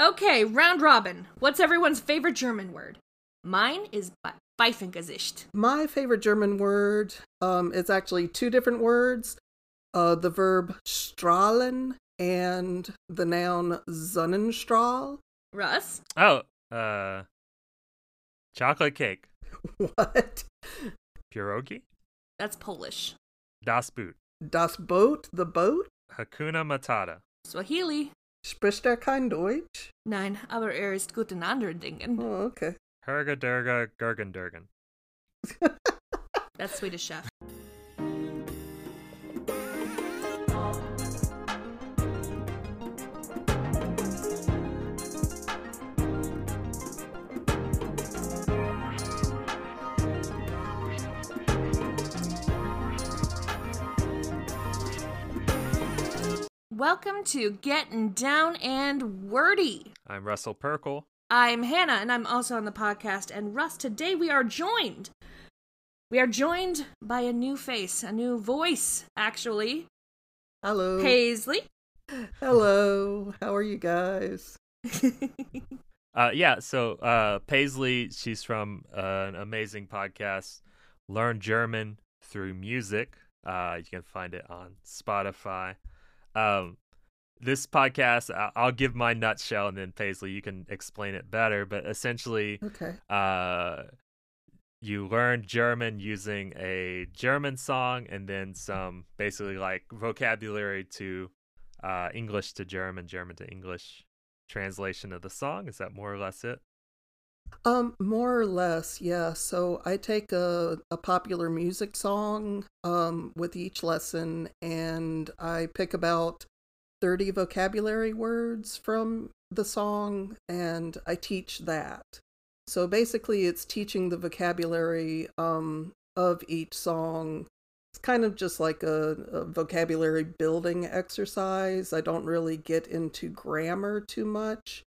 Okay, round robin. What's everyone's favorite German word? Mine is Pfeifengesicht. My favorite German word um, is actually two different words uh, the verb strahlen and the noun Sonnenstrahl. Russ? Oh, uh, chocolate cake. What? Pierogi? That's Polish. Das Boot. Das Boot, the boat? Hakuna Matata. Swahili. Spricht er kein Deutsch? Nein, aber er ist gut in anderen Dingen. Oh, okay. Herga Durga gergen Durgan. That's Swedish chef. Welcome to Getting Down and Wordy. I'm Russell Perkle. I'm Hannah, and I'm also on the podcast. And Russ, today we are joined. We are joined by a new face, a new voice, actually. Hello. Paisley. Hello. How are you guys? Uh, yeah, so uh, Paisley, she's from uh, an amazing podcast, Learn German Through Music. Uh, you can find it on Spotify. Um, this podcast, I'll give my nutshell, and then Paisley, you can explain it better. But essentially, Okay. uh, you learn German using a German song and then some basically like vocabulary to uh, English to German, German to English translation of the song. Is that more or less it? Um, more or less, yeah. So I take a, a popular music song um, with each lesson and I pick about 30 vocabulary words from the song and I teach that. So basically, it's teaching the vocabulary um, of each song. It's kind of just like a, a vocabulary building exercise. I don't really get into grammar too much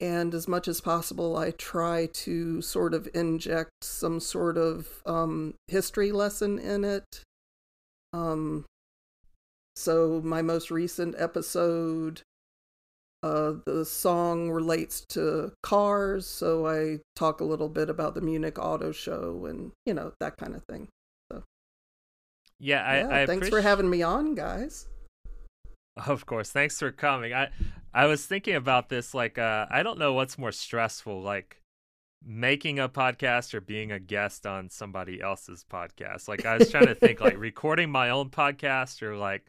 and as much as possible i try to sort of inject some sort of um, history lesson in it. Um, so my most recent episode uh, the song relates to cars so i talk a little bit about the munich auto show and you know that kind of thing Yeah, I, yeah, I thanks for having me on guys Of course, thanks for coming. I I was thinking about this like uh I don't know what's more stressful like making a podcast or being a guest on somebody else's podcast. Like I was trying to think like recording my own podcast or like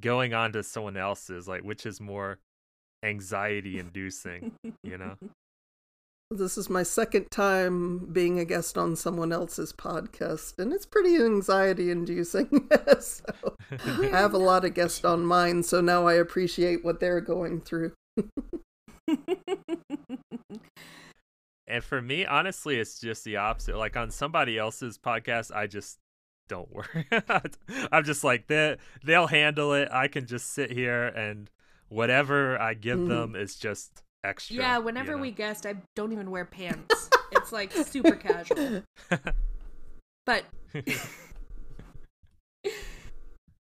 going on to someone else's like which is more anxiety inducing, you know? This is my second time being a guest on someone else's podcast, and it's pretty anxiety inducing. so I have a lot of guests on mine, so now I appreciate what they're going through. And for me, honestly, it's just the opposite. Like on somebody else's podcast, I just don't worry. I'm just like they they'll handle it. I can just sit here and whatever I give Mhm. them is just extra. yeah, you whenever know? we guest, I don't even wear pants. it's like super casual. But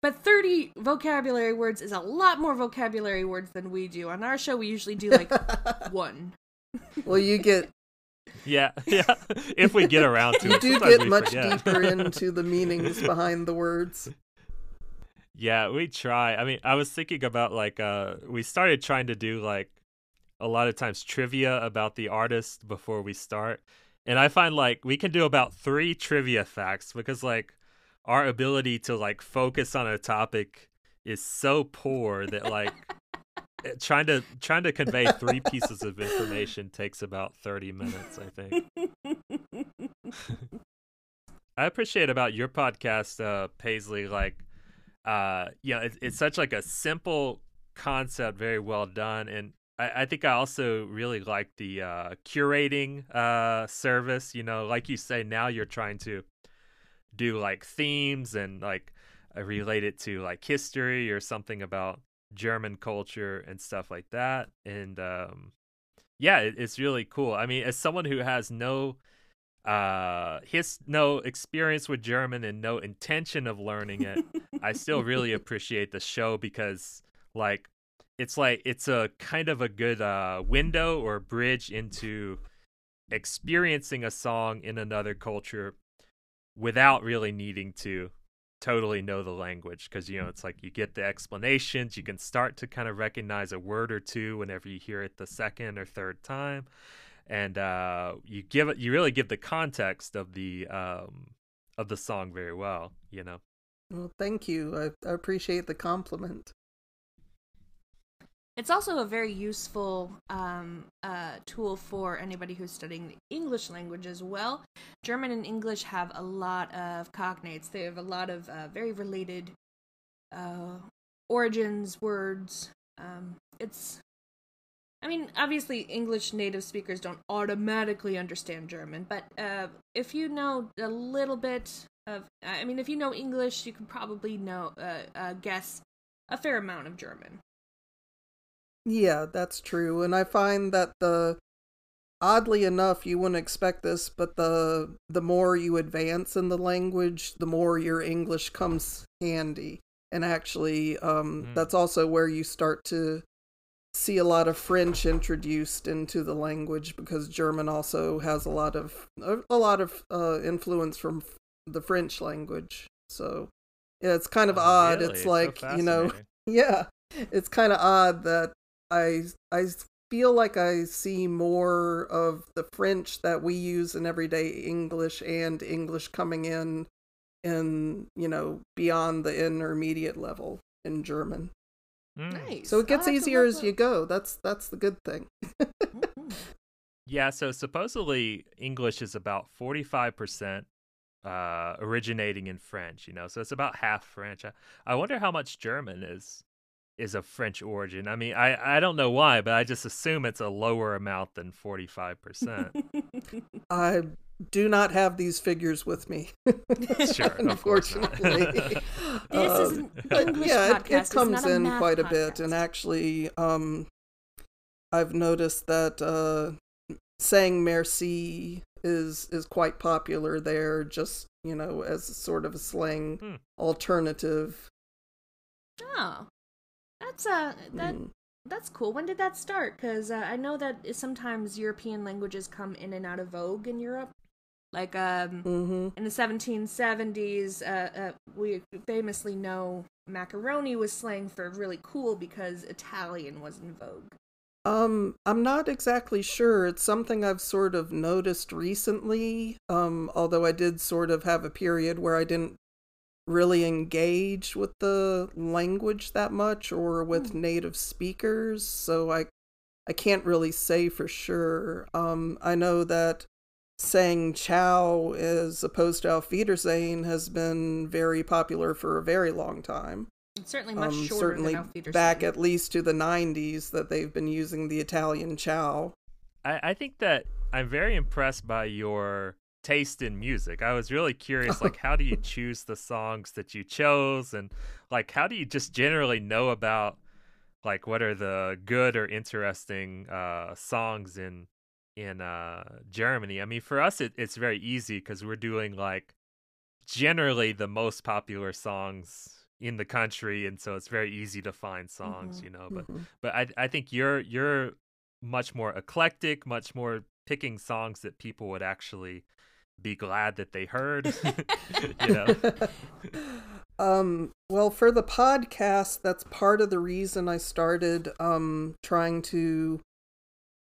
but 30 vocabulary words is a lot more vocabulary words than we do. On our show we usually do like one. well, you get yeah, yeah. if we get around to you it, do get much forget. deeper into the meanings behind the words. Yeah, we try. I mean, I was thinking about like uh we started trying to do like a lot of times trivia about the artist before we start. And I find like we can do about 3 trivia facts because like our ability to like focus on a topic is so poor that like eh, trying to trying to convey three pieces of information takes about 30 minutes, I think. I appreciate about your podcast, uh, Paisley. Like, uh, you know, it's, it's such like a simple concept, very well done, and I, I think I also really like the uh, curating uh, service. You know, like you say, now you're trying to do like themes and like uh, relate it to like history or something about German culture and stuff like that, and um, yeah, it, it's really cool. I mean, as someone who has no uh his no experience with german and no intention of learning it i still really appreciate the show because like it's like it's a kind of a good uh, window or bridge into experiencing a song in another culture without really needing to totally know the language because you know it's like you get the explanations you can start to kind of recognize a word or two whenever you hear it the second or third time and uh, you give it you really give the context of the um, of the song very well you know? Well thank you I, I appreciate the compliment it's also a very useful um, uh, tool for anybody who's studying the English language as well. German and English have a lot of cognates. They have a lot of uh, very related uh, origins, words. Um, it's, I mean, obviously English native speakers don't automatically understand German, but uh, if you know a little bit of, I mean, if you know English, you can probably know uh, uh, guess a fair amount of German. Yeah, that's true. And I find that the oddly enough, you wouldn't expect this, but the the more you advance in the language, the more your English comes handy. And actually, um, mm. that's also where you start to see a lot of French introduced into the language because German also has a lot of a, lot of uh, influence from the French language. So yeah, it's kind of oh, odd. Really? It's like so you know, yeah, it's kind of odd that I I feel like I see more of the French that we use in everyday English and English coming in in, you know, beyond the intermediate level in German. Mm. Nice. So it gets easier as you go. That's that's the good thing. Mm-hmm. yeah, so supposedly English is about 45% uh originating in French, you know. So it's about half French. I, I wonder how much German is is of French origin. I mean, I, I don't know why, but I just assume it's a lower amount than 45%. I do not have these figures with me. sure, unfortunately. this is an um, English yeah, podcast. It, it comes in quite podcast. a bit. And actually, um, I've noticed that uh, saying merci is is quite popular there, just, you know, as sort of a slang hmm. alternative. Oh, that's uh that mm. that's cool. When did that start? Because uh, I know that sometimes European languages come in and out of vogue in Europe. Like um, mm-hmm. in the 1770s, uh, uh, we famously know macaroni was slang for really cool because Italian was in vogue. Um, I'm not exactly sure. It's something I've sort of noticed recently. Um, although I did sort of have a period where I didn't really engage with the language that much or with mm. native speakers so i i can't really say for sure. Um i know that saying ciao as opposed to auf wiedersehen has been very popular for a very long time. It's certainly much um, shorter certainly than back at least to the 90s that they've been using the italian ciao I, I think that i'm very impressed by your taste in music. I was really curious like how do you choose the songs that you chose and like how do you just generally know about like what are the good or interesting uh songs in in uh Germany. I mean for us it, it's very easy cuz we're doing like generally the most popular songs in the country and so it's very easy to find songs, mm-hmm. you know, but mm-hmm. but I I think you're you're much more eclectic, much more picking songs that people would actually be glad that they heard. you know. um well for the podcast that's part of the reason I started um trying to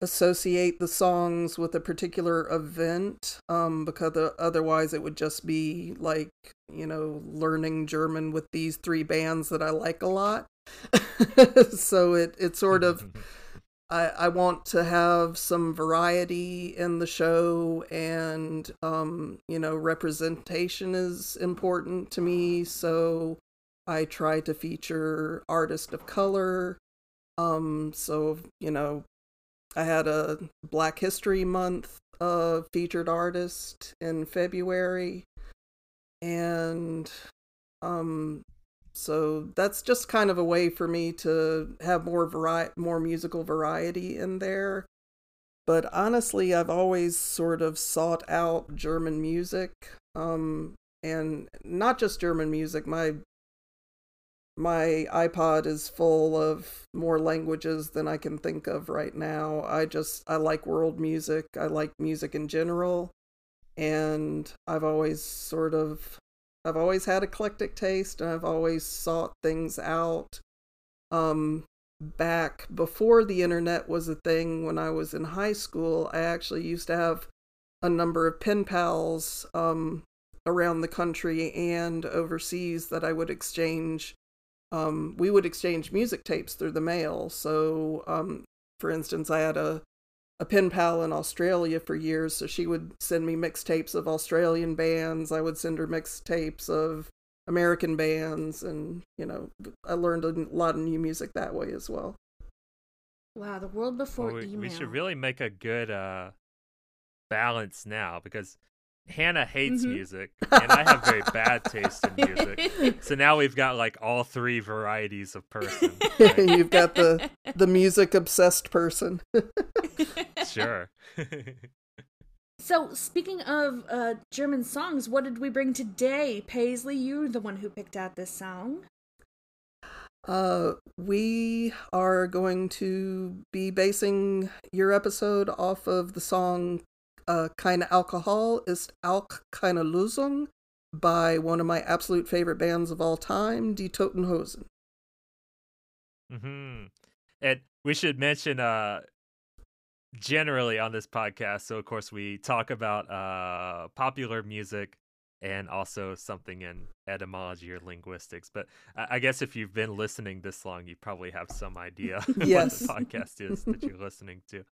associate the songs with a particular event um because otherwise it would just be like you know learning german with these three bands that i like a lot so it it sort of I, I want to have some variety in the show and um, you know representation is important to me. So i try to feature artists of color. Um, so you know i had a black history month uh, featured artist in february. And um so that's just kind of a way for me to have more variety, more musical variety in there. But honestly, I've always sort of sought out German music, um, and not just German music. My my iPod is full of more languages than I can think of right now. I just I like world music. I like music in general. And I've always sort of I've always had eclectic taste and I've always sought things out. Um back before the internet was a thing when I was in high school, I actually used to have a number of pen pals um around the country and overseas that I would exchange um, we would exchange music tapes through the mail. So, um, for instance, I had a a pen pal in Australia for years, so she would send me mixtapes of Australian bands. I would send her mixtapes of American bands, and you know, I learned a lot of new music that way as well. Wow, the world before Well, we, email. we should really make a good uh, balance now because Hannah hates Mhm. music and I have very bad taste in music. So now we've got like all three varieties of person. right? You've got the the music obsessed person. Sure. So, speaking of uh, German songs, what did we bring today? Paisley, you're the one who picked out this song. Uh, we are going to be basing your episode off of the song uh, Keine Alkohol ist auch keine Lösung by one of my absolute favorite bands of all time, Die Toten Hosen. hmm And we should mention uh generally on this podcast, so of course we talk about uh popular music and also something in etymology or linguistics. But I I guess if you've been listening this long, you probably have some idea Yes. what the podcast is that you're listening to.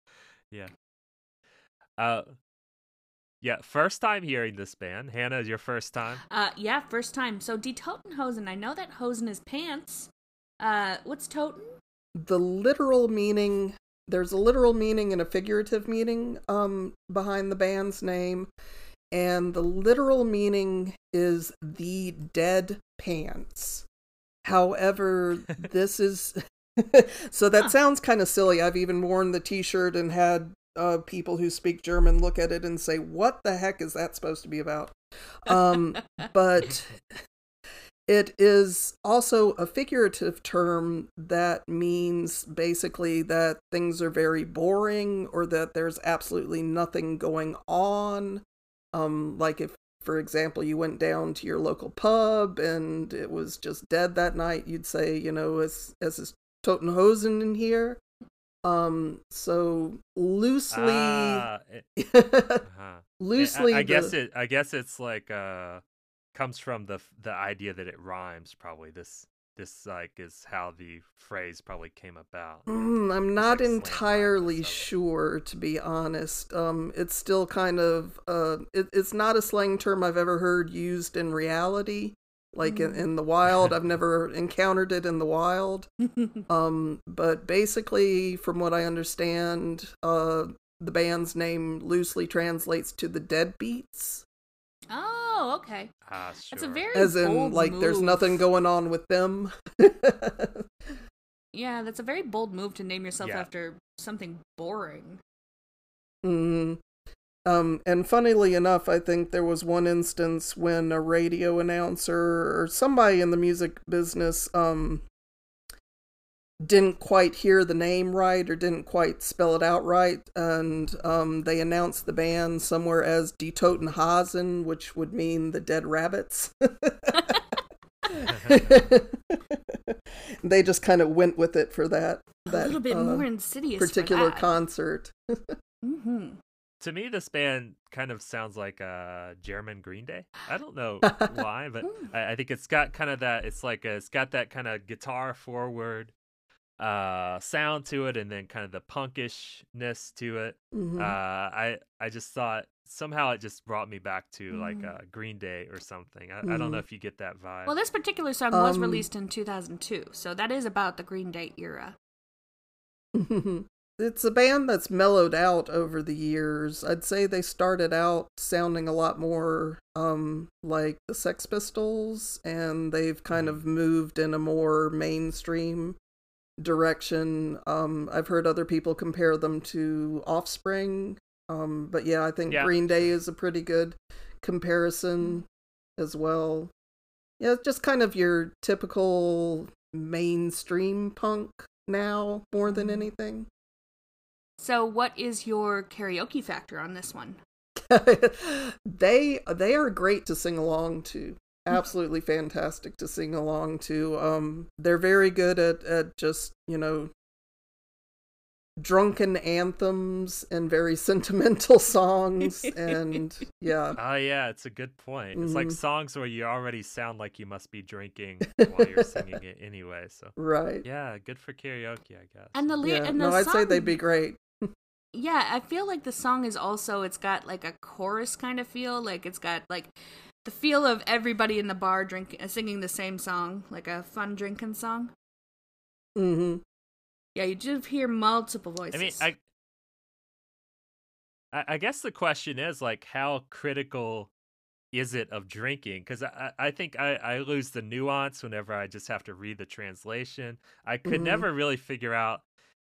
Yeah. Uh yeah, first time hearing this band. Hannah, is your first time? Uh, yeah, first time. So, Die Toten Hosen. I know that hosen is pants. Uh, what's Toten? The literal meaning, there's a literal meaning and a figurative meaning um, behind the band's name. And the literal meaning is the dead pants. However, this is so that Huh. sounds kind of silly. I've even worn the T-shirt and had uh, people who speak German look at it and say, "What the heck is that supposed to be about?" Um, but it is also a figurative term that means basically that things are very boring or that there's absolutely nothing going on. Um, like if, for example, you went down to your local pub and it was just dead that night, you'd say, you know, as as is Totenhosen in here. Um, so loosely, Ah, it- uh-huh. Loosely, I, I guess it. I guess it's like uh, comes from the the idea that it rhymes. Probably this this like is how the phrase probably came about. Mm, I'm not like entirely practice of it. sure, to be honest. Um, it's still kind of uh, it, it's not a slang term I've ever heard used in reality, like in, Mm. in the wild. I've never encountered it in the wild. Um, but basically, from what I understand, uh, the band's name loosely translates to the Deadbeats, oh, okay. Ah, sure. That's a very as in bold like there's nothing going on with them. Yeah, that's a very bold move to name yourself Yeah. after something boring. Mm. Um, and funnily enough, I think there was one instance when a radio announcer or somebody in the music business um, didn't quite hear the name right or didn't quite spell it out right, and um, they announced the band somewhere as Die Totenhasen, which would mean the dead rabbits. they just kind of went with it for that A little bit uh, more insidious. particular for that. concert. Mm-hmm. to me, this band kind of sounds like a German Green Day. I don't know why, but Hmm. I, I think it's got kind of that. It's like a, it's got that kind of guitar forward uh sound to it and then kind of the punkishness to it Mhm. uh i i just thought somehow it just brought me back to like Mm. uh green day or something i, I don't know Mhm. if you get that vibe Well, this particular song was Um, released in 2002, so that is about the Green Day era. it's a band that's mellowed out over the years. I'd say they started out sounding a lot more um, like the Sex Pistols, and they've kind Mhm. of moved in a more mainstream direction. Um, I've heard other people compare them to Offspring, um, but yeah, I think Yeah. Green Day is a pretty good comparison as well. Yeah, just kind of your typical mainstream punk now more than Mm-hmm. anything. So, what is your karaoke factor on this one? they they are great to sing along to. Absolutely fantastic to sing along to. Um, they're very good at at just you know drunken anthems and very sentimental songs and yeah Oh yeah, it's a good point. It's like Mhm. songs where you already sound like you must be drinking while you're singing it anyway. So right yeah, good for karaoke, I guess. And the yeah and the no i'd say they'd be great Yeah, I feel like the song is also it's got like a chorus kind of feel, like it's got like the feel of everybody in the bar drinking uh, singing the same song, like a fun drinking song. mm-hmm Yeah, you do hear multiple voices. I mean, I, I I guess the question is like, how critical is it of drinking? Because I, I I think I, I lose the nuance whenever I just have to read the translation. I could Mhm. never really figure out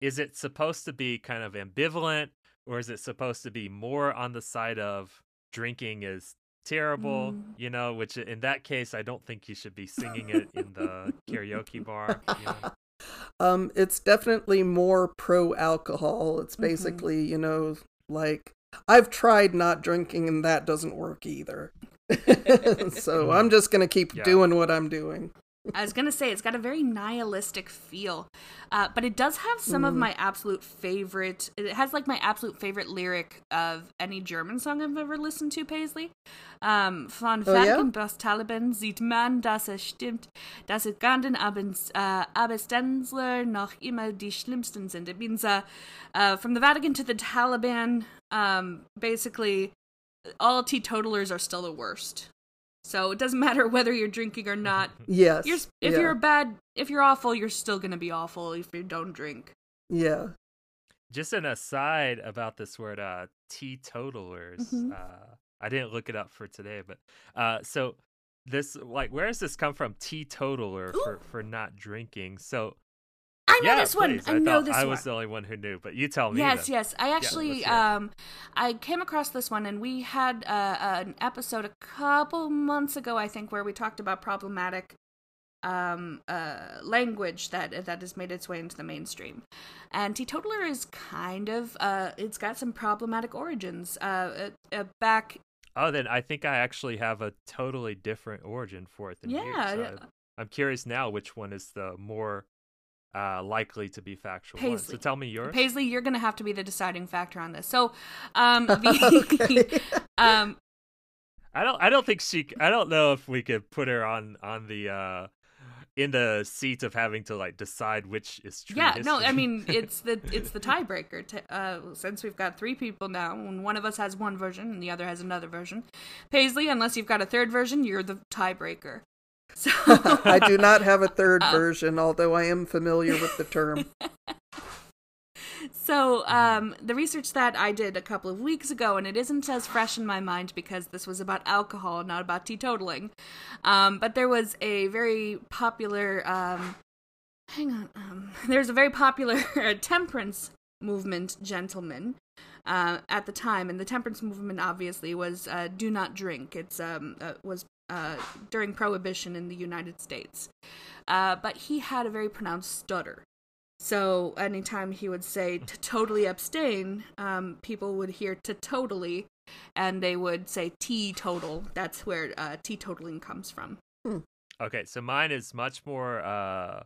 is it supposed to be kind of ambivalent or is it supposed to be more on the side of drinking is terrible, Mm. you know, which in that case I don't think you should be singing it in the karaoke bar. You know? um it's definitely more pro alcohol it's Mhm. basically you know like i've tried not drinking and that doesn't work either so i'm just gonna keep Yeah. doing what i'm doing I was gonna say it's got a very nihilistic feel, uh, but it does have some of Mhm. my absolute favorite. It has like my absolute favorite lyric of any German song I've ever listened to. Paisley, um, von Oh, yeah? Taliban sieht man, dass es stimmt, dass es Ganden abends, uh, Abstinenzler noch immer die schlimmsten sind. It means uh, uh, from the Vatican to the Taliban. Um, basically, all teetotalers are still the worst. So it doesn't matter whether you're drinking or not. yes You're, if yeah. you're a bad, if you're awful, you're still gonna be awful if you don't drink. yeah Just an aside about this word, uh, teetotalers. Mhm. Uh, I didn't look it up for today, but uh, so this like where does this come from? Teetotaler for for not drinking. So I know yeah, this one. please. I, know thought this I one. was the only one who knew, but you tell me. Yes, then. yes. I actually, it. um, I came across this one, and we had uh, an episode a couple months ago, I think, where we talked about problematic um uh language that that has made its way into the mainstream and teetotaler is kind of uh it's got some problematic origins uh, uh, uh back Oh, then I think I actually have a totally different origin for it than you. yeah So yeah. I'm curious now which one is the more uh, likely to be factual one. So tell me yours. Paisley, you're going to have to be the deciding factor on this. So, um, the, um, I don't. I don't think she. I don't know if we could put her on on the uh in the seat of having to like decide which is true. yeah, no, I mean it's the it's the tiebreaker. T- uh, since we've got three people now, and one of us has one version and the other has another version. Paisley, unless you've got a third version, you're the tiebreaker. So, i do not have a third Oh. version although i am familiar with the term so um, the research that I did a couple of weeks ago, and it isn't as fresh in my mind because this was about alcohol, not about teetotaling. Um, but there was a very popular. Um, hang on. Um, there's a very popular temperance movement gentleman uh, at the time, and the temperance movement obviously was uh, "do not drink." It's um uh, was uh, during Prohibition in the United States, uh, but he had a very pronounced stutter. So anytime he would say to totally abstain, um, people would hear to totally, and they would say teetotal. That's where uh, teetotaling comes from. Okay, so mine is much more uh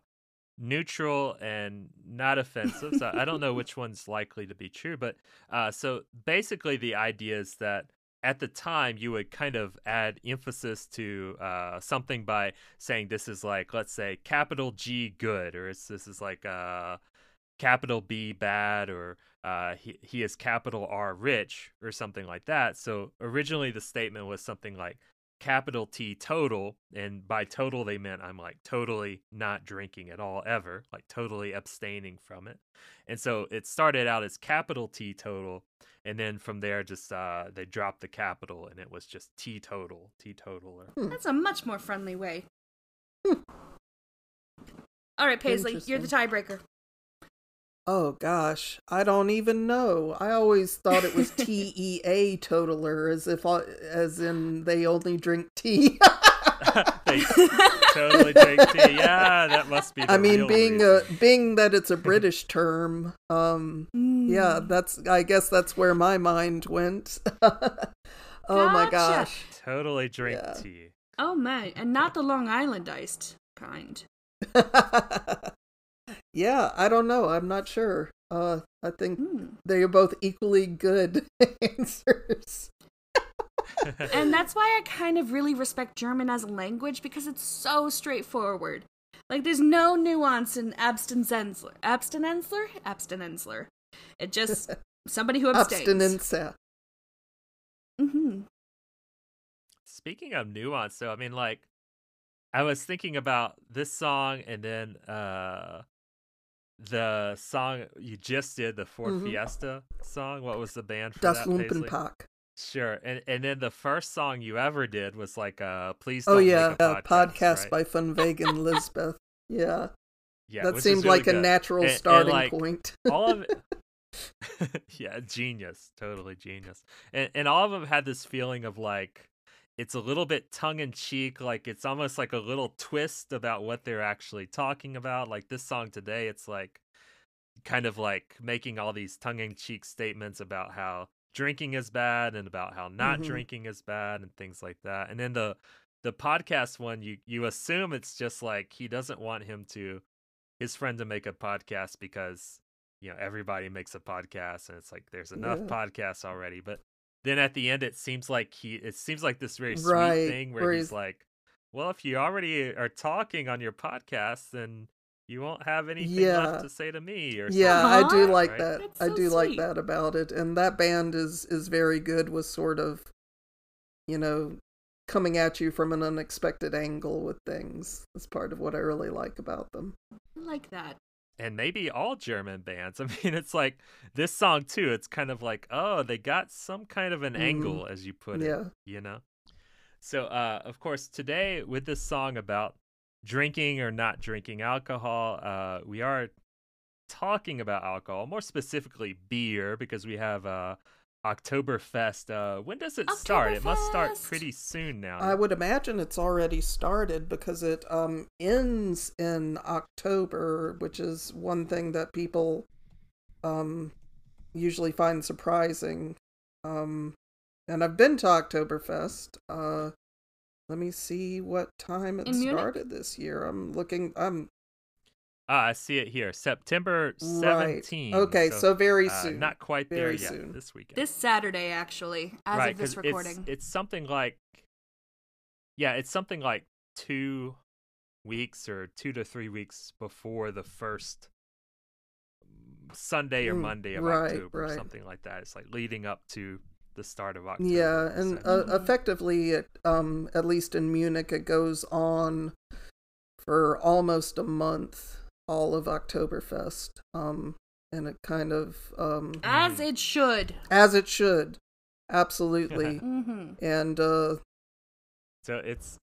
neutral and not offensive. so I don't know which one's likely to be true, but uh so basically the idea is that at the time you would kind of add emphasis to uh something by saying this is like let's say capital G good or it's, this is like uh capital B bad or uh he, he is capital R rich or something like that. So originally the statement was something like capital T total, and by total they meant I'm like totally not drinking at all ever, like totally abstaining from it. And so it started out as capital T total, and then from there just uh they dropped the capital and it was just T total, T total. That's a much more friendly way. Hmm. All right, Paisley, you're the tiebreaker. Oh gosh, I don't even know. I always thought it was T E A totaler, as if I- as in they only drink tea. they totally drink tea. Yeah, that must be. The I mean, real being a being that it's a British term, um, yeah, Mm. that's I guess that's where my mind went. oh my gosh. totally drink Yeah. tea. Oh my, and not the Long Island iced kind. Yeah, I don't know. I'm not sure. Uh, I think Mm. they are both equally good answers. And that's why I kind of really respect German as a language because it's so straightforward. Like there's no nuance in abstinenzler. Abstinenzler? Abstinenzler. It just somebody who abstains. Abstinence. hmm Speaking of nuance, so I mean, like, I was thinking about this song and then uh the song you just did, the Ford Mhm. Fiesta song. What was the band for Das that? Paisley? Lumpenpack. Sure, and and then the first song you ever did was like, uh, please. Oh yeah, podcast, podcast right? by Von Wegen Lisbeth. Yeah, yeah, that seemed really like a natural And- and, starting like, point. all of it yeah genius totally genius and, and all of them had this feeling of like it's a little bit tongue-in-cheek like it's almost like a little twist about what they're actually talking about like this song today it's like kind of like making all these tongue-in-cheek statements about how drinking is bad and about how not Mhm. drinking is bad and things like that and then the the podcast one you you assume it's just like he doesn't want him to his friend to make a podcast because you know everybody makes a podcast and it's like there's enough Yeah. podcasts already but then at the end it seems like he it seems like this very sweet Right, thing where, where he's he's- like well if you already are talking on your podcast then you won't have anything Yeah. left to say to me or Yeah, something I do like right? that. That's I so do like that about it. And that band is is very good with sort of you know coming at you from an unexpected angle with things. That's part of what I really like about them. I like that. And maybe all German bands. I mean, it's like this song too. It's kind of like, oh, they got some kind of an Mhm. angle, as you put Yeah. it. You know. So, uh, of course, today with this song about drinking or not drinking alcohol, uh, we are talking about alcohol, more specifically beer, because we have uh, Oktoberfest. Uh, when does it start? It must start pretty soon now. I would imagine it's already started because it um ends in October, which is one thing that people um usually find surprising. Um and I've been to Oktoberfest. Uh let me see what time it In Munich? started this year. I'm looking I'm ah, I see it here, September right. 17th. Okay, so, very uh, soon. Not quite there Very yet. This weekend. This Saturday, actually, as right, of this recording. It's, it's something like, yeah, it's something like two weeks or two to three weeks before the first Sunday or Mm, Monday of right, October, or right. something like that. It's like leading up to the start of October. Yeah, and uh, effectively, it, um, at least in Munich, it goes on for almost a month, all of Oktoberfest, um, and it kind of um, as it should. as it should, absolutely, hmm and uh, so it's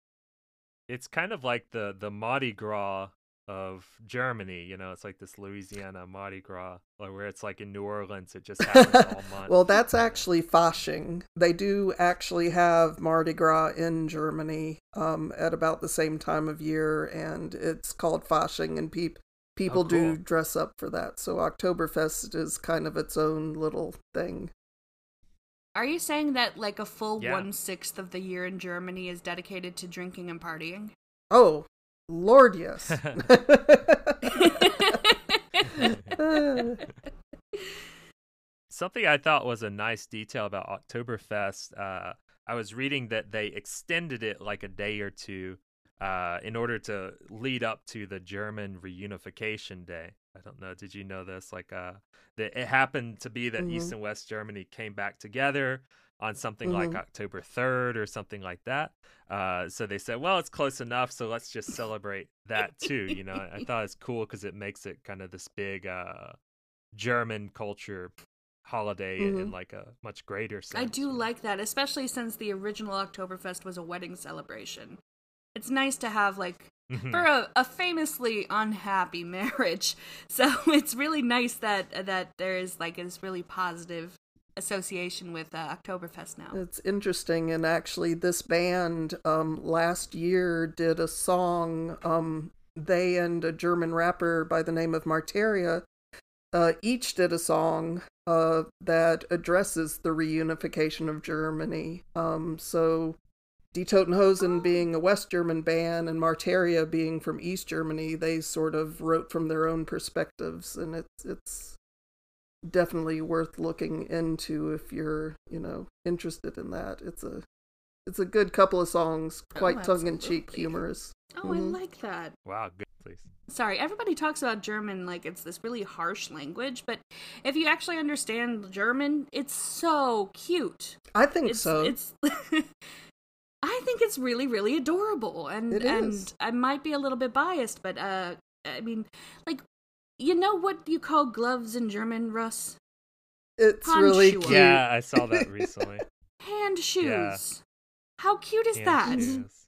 it's kind of like the the Mardi Gras of Germany. You know, it's like this Louisiana Mardi Gras, like where it's like in New Orleans, it just happens all month. well, that's actually Fasching. They do actually have Mardi Gras in Germany um, at about the same time of year, and it's called Fasching, and peop- people do cool. dress up for that. So Oktoberfest is kind of its own little thing. Are you saying that like a full Yeah. one sixth of the year in Germany is dedicated to drinking and partying? Oh, Lord, yes. Something I thought was a nice detail about Oktoberfest. Uh, I was reading that they extended it like a day or two uh, in order to lead up to the German reunification day. I don't know. Did you know this? Like, uh, that it happened to be that East Mhm. and West Germany came back together on something Mhm. like October 3rd or something like that. Uh, so they said, well, it's close enough, so let's just celebrate that too. You know, I thought it's cool because it makes it kind of this big uh, German culture holiday in Mhm. like a much greater sense. I do like that, especially since the original Oktoberfest was a wedding celebration. It's nice to have like Mhm. for a, a famously unhappy marriage. So it's really nice that that there is like this really positive association with uh, Oktoberfest now. It's interesting, and actually, this band um, last year did a song. Um, they and a German rapper by the name of Marteria uh, each did a song uh, that addresses the reunification of Germany. Um, so, Die Toten Hosen being a West German band and Marteria being from East Germany, they sort of wrote from their own perspectives, and it's it's definitely worth looking into if you're you know interested in that. It's a it's a good couple of songs, quite Oh, tongue in cheek, humorous. Oh, Mhm. I like that. Wow, good, please. Sorry, everybody talks about German like it's this really harsh language, but if you actually understand German, it's so cute. I think It's so. it's I think it's really really adorable and It and is. I might be a little bit biased, but uh I mean like you know what you call gloves in German, Russ? It's really cute. Yeah, I saw that recently. Hand shoes. Yeah. How cute is Hand that? shoes.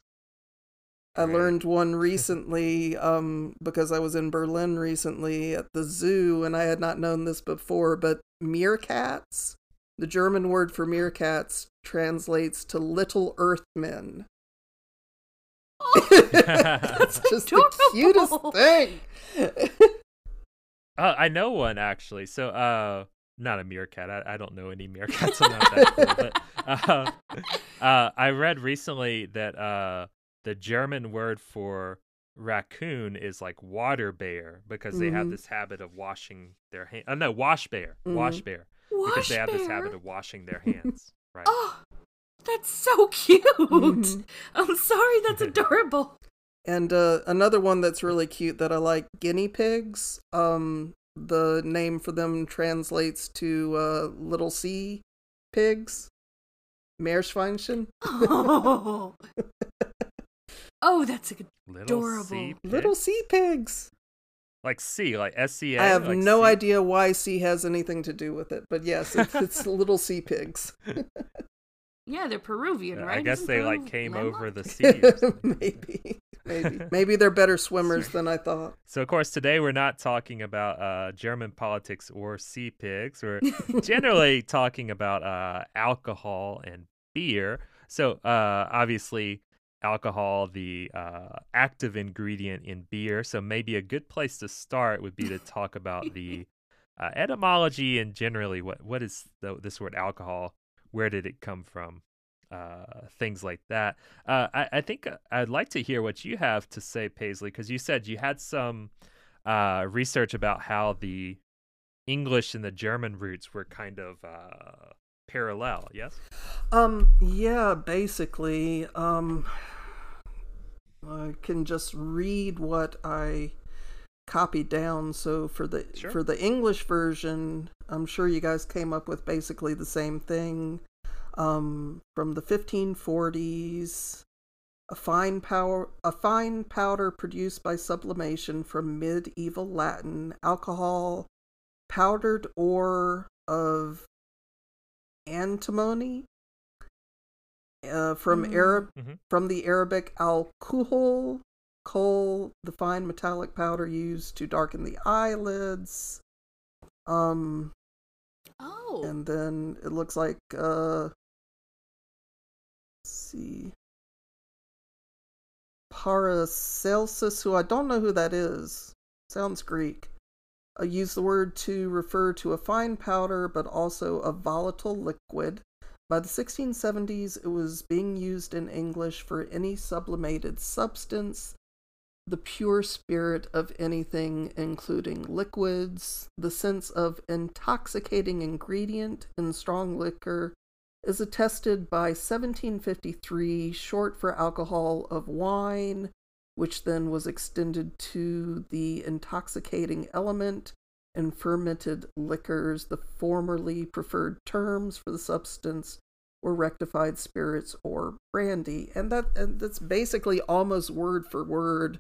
I Right. learned one recently um, because I was in Berlin recently at the zoo, and I had not known this before. But meerkats, the German word for meerkats, translates to little earthmen. Oh, That's just the adorable. cutest thing. Oh, I know one actually. So, uh, not a meerkat. I, I don't know any meerkats. I'm not that cool. But uh, uh, I read recently that uh, the German word for raccoon is like water bear because they have Mhm. this habit of washing their hands. Uh, no, wash bear. Mhm. Wash bear. Because Wash they have this habit of washing their hands. Right. Oh, that's so cute. Mhm. I'm sorry, that's adorable. And uh, another one that's really cute that I like, guinea pigs. Um, the name for them translates to uh, little sea pigs. Meerschweinchen. Oh, oh that's a good. Little adorable. sea Little sea pigs. Like C, like S C A. I have like no sea- idea why sea has anything to do with it, but yes, it's, it's little sea pigs. Yeah, they're Peruvian, Yeah, right? I guess Isn't they Peru like came over the sea. maybe, maybe, maybe they're better swimmers than I thought. So of course today we're not talking about uh, German politics or sea pigs. We're generally talking about uh, alcohol and beer. So uh, obviously alcohol, the uh, active ingredient in beer. So maybe a good place to start would be to talk about the uh, etymology and generally what what is the, this word alcohol? Where did it come from? Uh, things like that. Uh, I, I think I'd like to hear what you have to say, Paisley, because you said you had some uh, research about how the English and the German roots were kind of uh, parallel. Yes. Um, yeah, basically, um, I can just read what I copied down. So for the Sure. for the English version, I'm sure you guys came up with basically the same thing. Um, from the 1540s, a fine power a fine powder produced by sublimation from medieval Latin, alcohol, powdered ore of antimony uh, from Mm. Arab Mhm. from the Arabic al kuhul, coal, the fine metallic powder used to darken the eyelids. Um, Oh, and then it looks like uh, let's see, Paracelsus, who I don't know who that is. Sounds Greek. Uh, use the word to refer to a fine powder, but also a volatile liquid. By the 1670s, it was being used in English for any sublimated substance, the pure spirit of anything, including liquids. The sense of intoxicating ingredient in strong liquor is attested by 1753, short for alcohol of wine, which then was extended to the intoxicating element and fermented liquors. The formerly preferred terms for the substance were rectified spirits or brandy, and that and that's basically almost word for word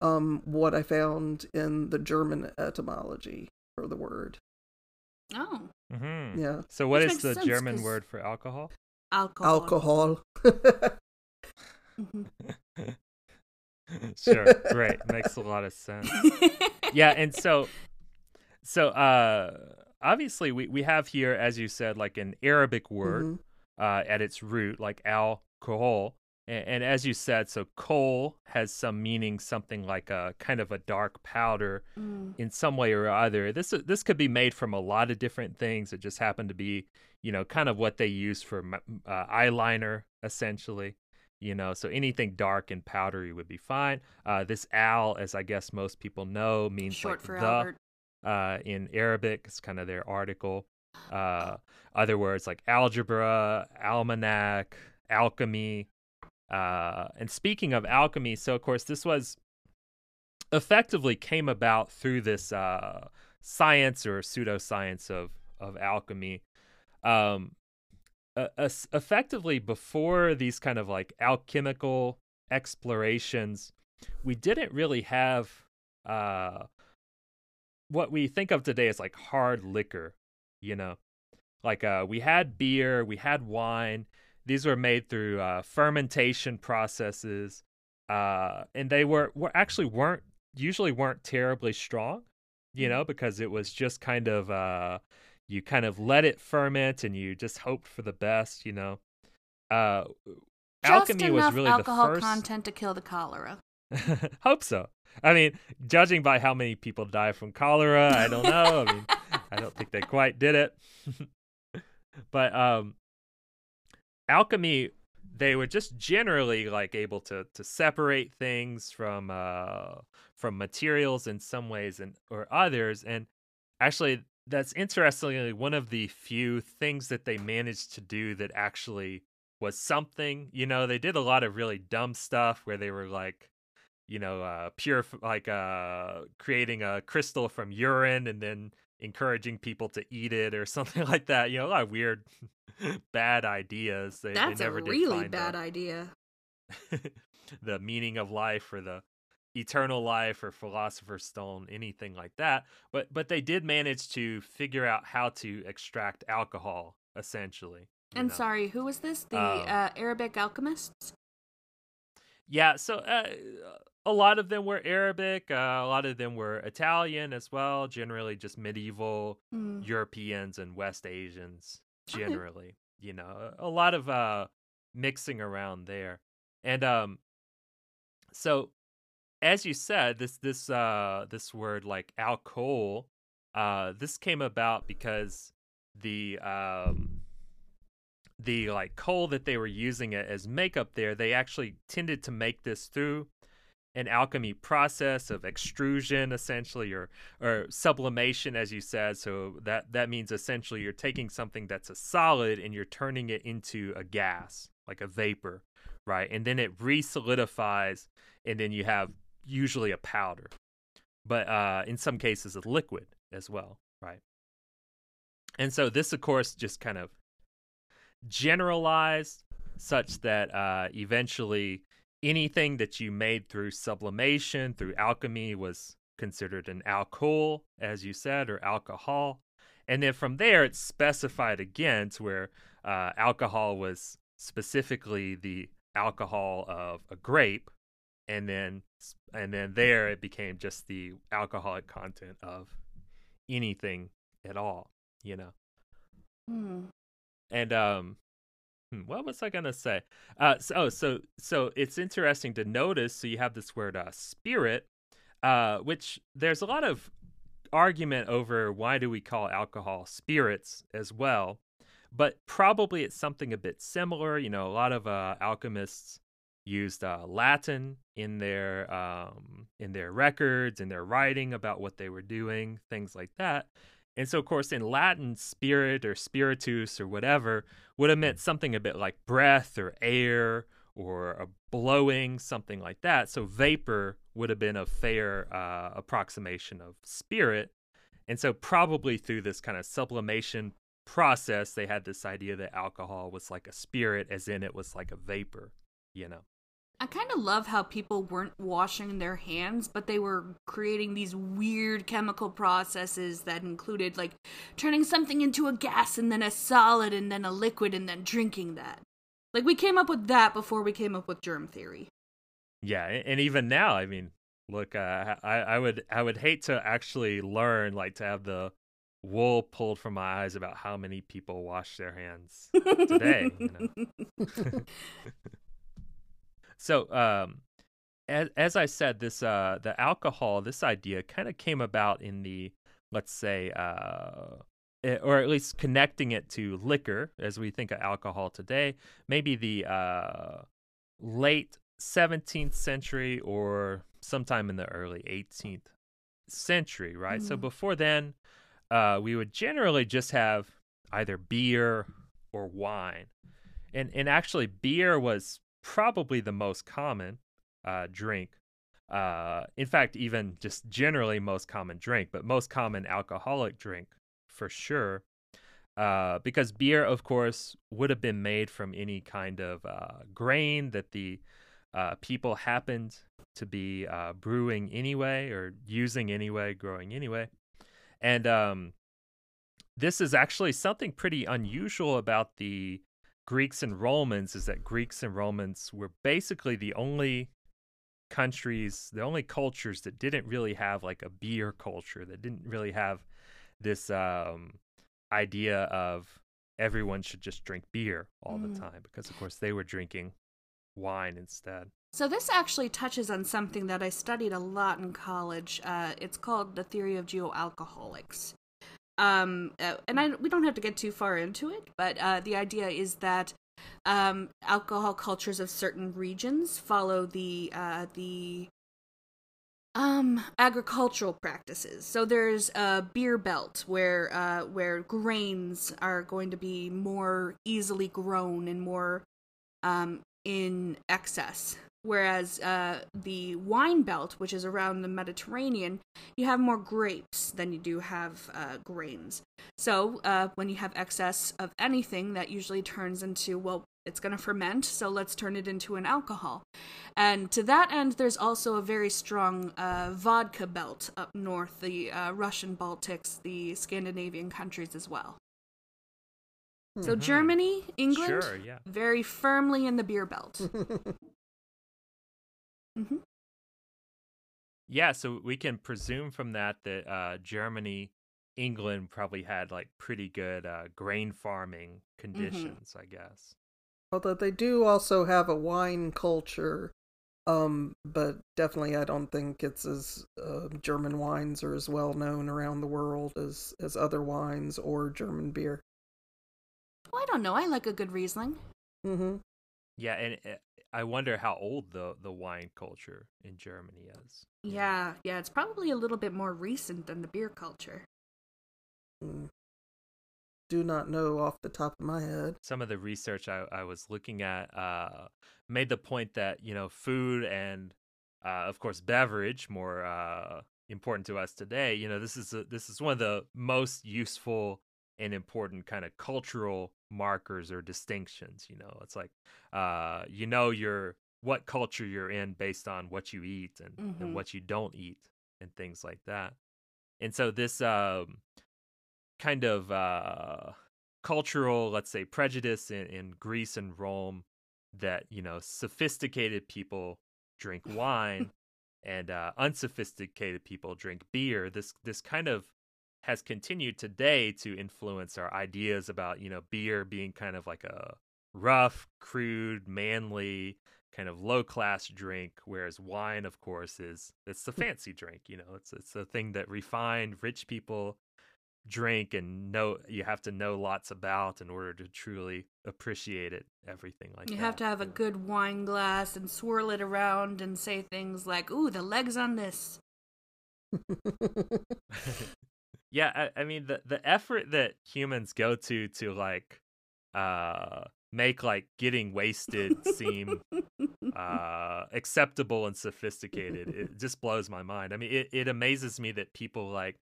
um, what I found in the German etymology for the word. oh, hmm Yeah, So what Which is the sense, German 'cause- word for alcohol? alcohol. alcohol. Mhm. sure. Great. Makes a lot of sense. yeah and so so uh obviously we, we have here, as you said, like an Arabic word Mhm. uh, at its root, like alcohol. And, and as you said, so coal has some meaning, something like a kind of a dark powder Mm. in some way or other. This this could be made from a lot of different things. It just happened to be, you know, kind of what they use for uh, eyeliner, essentially. You know, so anything dark and powdery would be fine. Uh, this al, as I guess most people know, means Short like for the Albert. Uh, in Arabic. It's kind of their article. Uh, other words like algebra, almanac, alchemy. Uh, and speaking of alchemy, so of course this was effectively came about through this uh, science or pseudoscience of of alchemy. Um, uh, effectively, before these kind of like alchemical explorations, we didn't really have uh, what we think of today as like hard liquor. You know, like uh, we had beer, we had wine. These were made through uh, fermentation processes, uh, and they were were actually weren't usually weren't terribly strong. You know, because it was just kind of uh, you kind of let it ferment and you just hoped for the best. You know, uh, Just alchemy enough was really alcohol the first. content to kill the cholera. Hope so. I mean, judging by how many people die from cholera, I don't know. I mean, I don't think they quite did it. but um alchemy they were just generally like able to to separate things from uh from materials in some ways and or others and actually that's interestingly one of the few things that they managed to do that actually was something you know they did a lot of really dumb stuff where they were like you know uh pure like uh creating a crystal from urine and then encouraging people to eat it or something like that you know a lot of weird bad ideas they, That's they a never did really bad the, idea. the meaning of life or the eternal life or philosopher's stone anything like that but but they did manage to figure out how to extract alcohol essentially And know. sorry, who was this? The Um, uh, Arabic alchemists? Yeah, so uh, a lot of them were Arabic, uh, a lot of them were Italian as well, generally just medieval Mm. Europeans and West Asians Okay. generally. You know, a a lot of uh mixing around there. And um so as you said, this this uh this word like alcohol uh this came about because the um the like coal that they were using it as makeup there, they actually tended to make this through an alchemy process of extrusion essentially or or sublimation as you said. So that that means essentially you're taking something that's a solid and you're turning it into a gas like a vapor right? And then it re-solidifies and then you have usually a powder but uh in some cases a liquid as well right? And so this of course just kind of generalized such that uh eventually anything that you made through sublimation, through alchemy, was considered an alcohol, as you said, or alcohol. And then from there, it's specified again to where uh, alcohol was specifically the alcohol of a grape, and then and then there it became just the alcoholic content of anything at all, you know. Hmm. And um, what was I gonna say? Uh, so oh, so so it's interesting to notice. So you have this word uh, spirit, uh, which there's a lot of argument over why do we call alcohol spirits as well, but probably it's something a bit similar. You know, a lot of uh, alchemists used uh, Latin in their um, in their records, in their writing about what they were doing, things like that. And so, of course, in Latin, spirit or spiritus or whatever would have meant something a bit like breath or air or a blowing, something like that. So, vapor would have been a fair uh, approximation of spirit. And so, probably through this kind of sublimation process, they had this idea that alcohol was like a spirit, as in it was like a vapor, you know? I kind of love how people weren't washing their hands, but they were creating these weird chemical processes that included like turning something into a gas and then a solid and then a liquid and then drinking that. Like we came up with that before we came up with germ theory. Yeah, and even now, I mean, look, uh, I I would I would hate to actually learn like to have the wool pulled from my eyes about how many people wash their hands today. you know? so, um, as, as I said, this uh, the alcohol, this idea kind of came about in the, let's say, uh, eh, or at least connecting it to liquor as we think of alcohol today, maybe the uh, late 17th century or sometime in the early 18th century, right? Mm. So before then, uh, we would generally just have either beer or wine. And, and actually, beer was probably the most common uh, drink. Uh, in fact, even just generally most common drink, but most common alcoholic drink for sure. Uh, because beer, of course, would have been made from any kind of uh, grain that the uh, people happened to be uh, brewing anyway or using anyway, growing anyway. And um, this is actually something pretty unusual about the Greeks and Romans is that Greeks and Romans were basically the only countries, the only cultures that didn't really have like a beer culture, that didn't really have this um, idea of everyone should just drink beer all mm. the time because of course they were drinking wine instead. So this actually touches on something that I studied a lot in college. Uh, it's called the theory of geoalcoholics. Um, uh, and I, we don't have to get too far into it, but uh, the idea is that um, alcohol cultures of certain regions follow the uh, the um agricultural practices. So there's a beer belt where uh where grains are going to be more easily grown and more um in excess whereas uh, the wine belt, which is around the Mediterranean, you have more grapes than you do have uh, grains. So uh, when you have excess of anything, that usually turns into well, it's going to ferment, so let's turn it into an alcohol. And to that end, there's also a very strong uh, vodka belt up north, the uh, Russian Baltics, the Scandinavian countries as well. So mm-hmm. Germany, England, sure, yeah. very firmly in the beer belt. mm-hmm. Yeah, so we can presume from that that uh, Germany, England probably had like pretty good uh, grain farming mm-hmm. conditions, mm-hmm. I guess. Although they do also have a wine culture, um, but definitely I don't think it's as uh, German wines are as well known around the world as as other wines or German beer. Well, I don't know. I like a good Riesling. Mm-hmm. Yeah, and uh, I wonder how old the the wine culture in Germany is. Yeah, yeah, it's probably a little bit more recent than the beer culture. Mm. Do not know off the top of my head. Some of the research I, I was looking at uh, made the point that you know food and uh, of course beverage more uh, important to us today. You know this is a, this is one of the most useful and important kind of cultural markers or distinctions you know it's like uh you know your what culture you're in based on what you eat and, mm-hmm. and what you don't eat and things like that and so this um kind of uh cultural let's say prejudice in, in greece and rome that you know sophisticated people drink wine and uh, unsophisticated people drink beer this this kind of has continued today to influence our ideas about you know beer being kind of like a rough crude manly kind of low class drink whereas wine of course is it's the hmm. fancy drink you know it's it's a thing that refined rich people drink and know you have to know lots about in order to truly appreciate it everything like you that. have to have a good wine glass and swirl it around and say things like ooh the legs on this yeah I, I, mean the the effort that humans go to to like uh make like getting wasted seem uh acceptable and sophisticated it just blows my mind i mean it, it amazes me that people like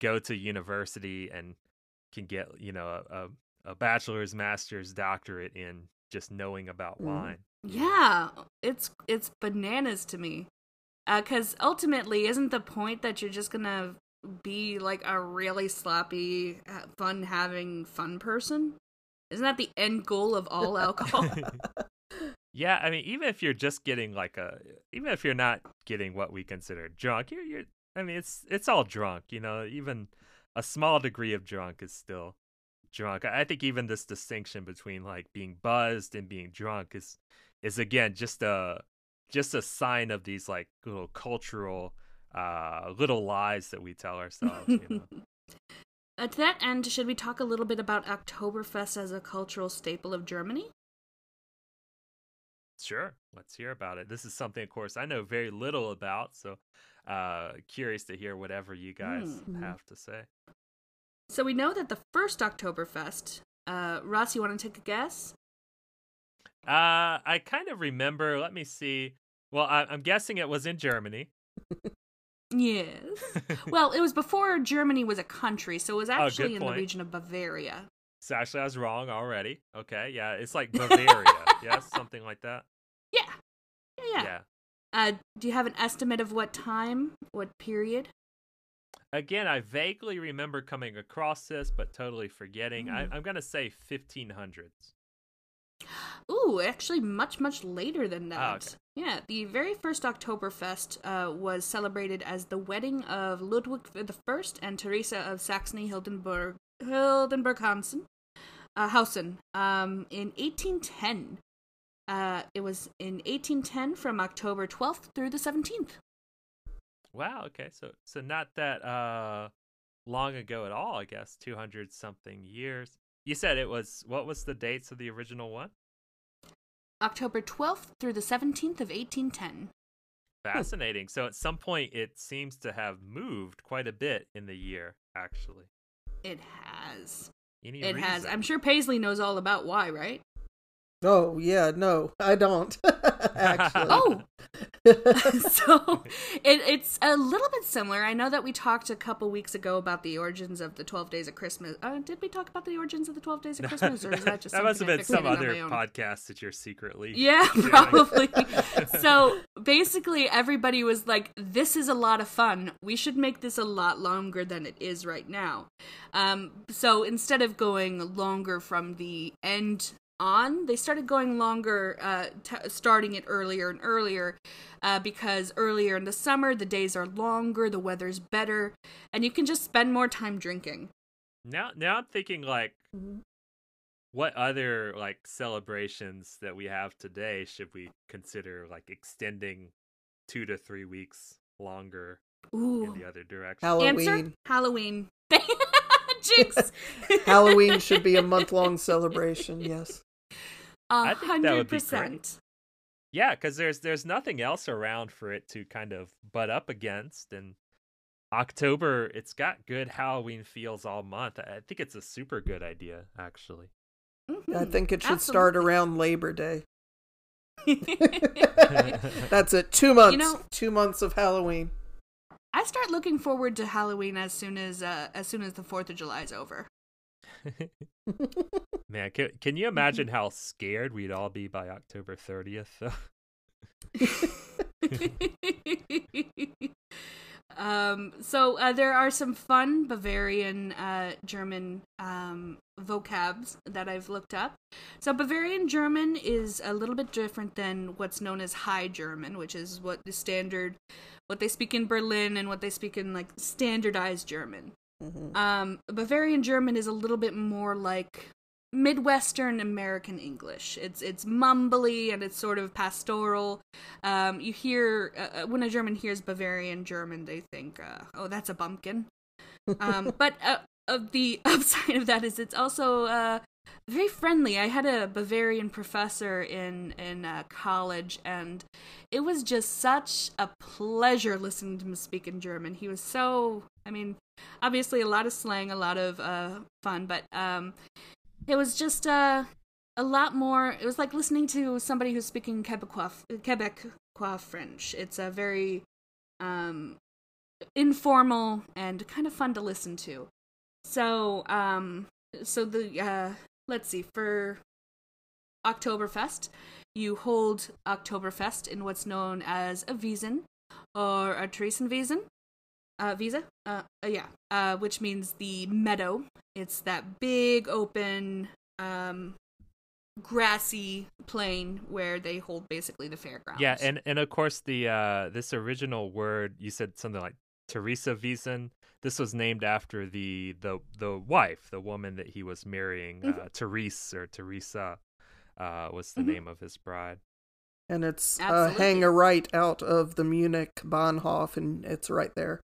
go to university and can get you know a, a bachelor's master's doctorate in just knowing about mm. wine yeah it's it's bananas to me because uh, ultimately isn't the point that you're just gonna be like a really sloppy, fun having fun person? Isn't that the end goal of all alcohol? yeah, I mean, even if you're just getting like a, even if you're not getting what we consider drunk, you're, you're, I mean, it's it's all drunk, you know. Even a small degree of drunk is still drunk. I think even this distinction between like being buzzed and being drunk is is again just a just a sign of these like little cultural uh little lies that we tell ourselves. You know? Uh, to that end, should we talk a little bit about Oktoberfest as a cultural staple of Germany? Sure, let's hear about it. This is something, of course, I know very little about, so uh, curious to hear whatever you guys Mm. have to say. So we know that the first Oktoberfest, uh, Ross, you want to take a guess? Uh, I kind of remember. Let me see. Well, I, I'm guessing it was in Germany. Yes. well, it was before Germany was a country, so it was Oh, actually in the region of Bavaria. so actually, I was wrong already. Okay, yeah, it's like Bavaria. yes, something like that. Yeah. Yeah. yeah. yeah. Uh, do you have an estimate of what time, what period? Again, I vaguely remember coming across this, but totally forgetting. I, Hmm. I'm gonna say 1500s. Ooh, actually, much much later than that. Oh, okay. Yeah, the very first Oktoberfest uh, was celebrated as the wedding of Ludwig I and Teresa of Saxony Hildenburg Hildenburg Hansen, uh, Hausen um, in 1810. Uh, it was in 1810 from October 12th through the 17th. Wow. Okay. So so not that uh long ago at all. I guess 200 something years. You said it was. What was the dates of the original one? October 12th through the 17th of 1810. Fascinating. So at some point, it seems to have moved quite a bit in the year. Actually, It has. Any It has. I'm sure Paisley knows all about why, right? Oh yeah, no, I don't. Actually. Oh, so it, it's a little bit similar. I know that we talked a couple weeks ago about the origins of the Twelve Days of Christmas. Uh, did we talk about the origins of the Twelve Days of Christmas, or is that just that must have been some other podcast that you're secretly. Yeah, doing. probably. so basically, everybody was like, "This is a lot of fun. We should make this a lot longer than it is right now." Um, so instead of going longer from the end on, they started going longer, uh, t- starting it earlier and earlier, uh, because earlier in the summer the days are longer, the weather's better, and you can just spend more time drinking. Now, now I'm thinking like, what other like celebrations that we have today should we consider like extending two to three weeks longer in the other direction? Halloween. answer Halloween. Jinx. Halloween should be a month long celebration. Yes. A I think that hundred would be great. percent. Yeah, because there's there's nothing else around for it to kind of butt up against, and October it's got good Halloween feels all month. I I think it's a super good idea, actually. I Mhm. think it should start around Labor Day. That's it. Two months. You know- Two months of Halloween. I start looking forward to Halloween as soon as uh, as soon as the Fourth of July is over. Man, can, can you imagine how scared we'd all be by October 30th? um, so uh, there are some fun Bavarian uh, German um, vocabs that I've looked up. So Bavarian German is a little bit different than what's known as High German, which is what the standard, what they speak in Berlin and what they speak in like standardized German. Mhm. Um, Bavarian German is a little bit more like Midwestern American English. It's it's mumbly and it's sort of pastoral. Um, you hear uh, uh, when a German hears Bavarian German, they think, uh, "Oh, that's a bumpkin." Um, but uh, of the upside of that is it's also uh, very friendly. I had a Bavarian professor in in uh, college, and it was just such a pleasure listening to him speak in German. He was so, I mean, obviously a lot of slang, a lot of uh, fun, but um, it was just uh, a lot more. It was like listening to somebody who's speaking Quebecois, Quebecois French. It's a very um, informal and kind of fun to listen to. So, um, so the uh, let's see for Oktoberfest, you hold Oktoberfest in what's known as a Wiesen or a Theresienwiesen. Uh, visa, uh, uh, yeah, uh, which means the meadow. It's that big open, um, grassy plain where they hold basically the fairgrounds. yeah, and and of course the uh this original word you said something like Teresa Wiesen. This was named after the the the wife, the woman that he was marrying, Mhm. uh, Therese or Teresa, uh, was the Mhm. name of his bride. And it's uh, Absolutely. hang a right out of the Munich Bahnhof, and it's right there.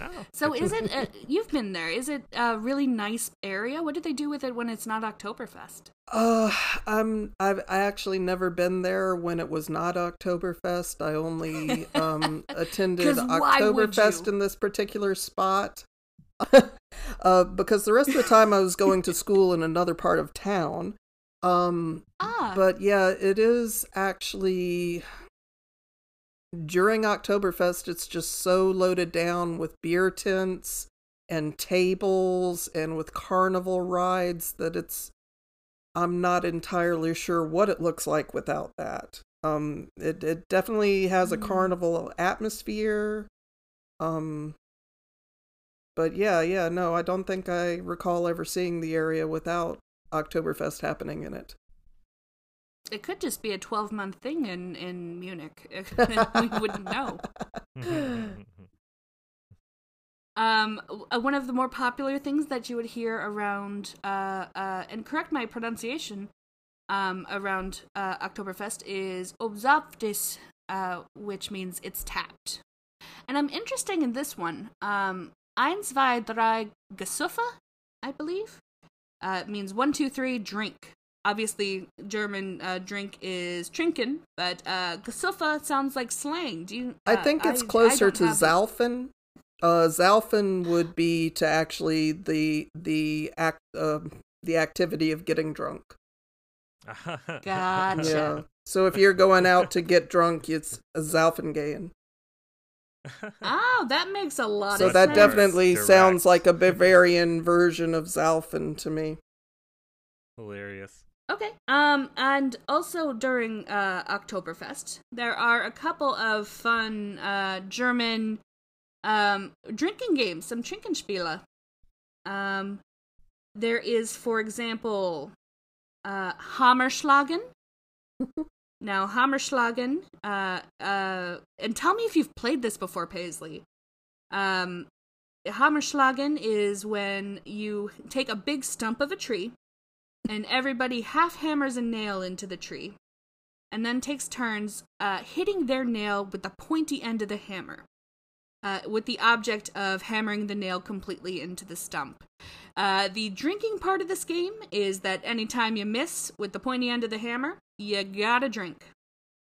Oh, So is it? Uh, you've been there. Is it a really nice area? What do they do with it when it's not Oktoberfest? Uh, I'm I've I actually never been there when it was not Oktoberfest. I only um attended 'Cause why would Oktoberfest in this particular spot. uh, because the rest of the time I was going to school in another part of town. Um, Ah, but yeah, it is actually during Oktoberfest. It's just so loaded down with beer tents and tables and with carnival rides that it's. I'm not entirely sure what it looks like without that. Um, it it definitely has a Mm. carnival atmosphere. Um, but yeah, yeah, no, I don't think I recall ever seeing the area without Oktoberfest happening in it. It could just be a 12 month thing in in Munich. we wouldn't know. Um, uh, one of the more popular things that you would hear around, uh, uh, and correct my pronunciation, um, around uh, Oktoberfest is O'zapft is, uh, which means it's tapped. And I'm interested in this one. Um, eins, zwei, drei, g'suffa, I believe. Uh, it means one, two, three, drink. Obviously, German uh, drink is trinken, but uh, g'suffa sounds like slang. Do you? I uh, think it's I closer don't to Saufen. Uh, Saufen would be to actually the the act um the activity of getting drunk. Gotcha. Yeah. So if you're going out to get drunk, it's a Saufen gehen. Oh, that makes a lot So of sense. So that definitely Direct. sounds like a Bavarian version of Saufen to me. Hilarious. Okay. Um, and also during uh Oktoberfest, there are a couple of fun uh German um drinking games, some Trinkenspiele. Um, there is, for example, uh Hammerschlagen. now, Hammerschlagen, uh, uh, and tell me if you've played this before, Paisley. Um, Hammerschlagen is when you take a big stump of a tree and everybody half hammers a nail into the tree and then takes turns uh, hitting their nail with the pointy end of the hammer uh, with the object of hammering the nail completely into the stump uh, the drinking part of this game is that anytime you miss with the pointy end of the hammer you gotta drink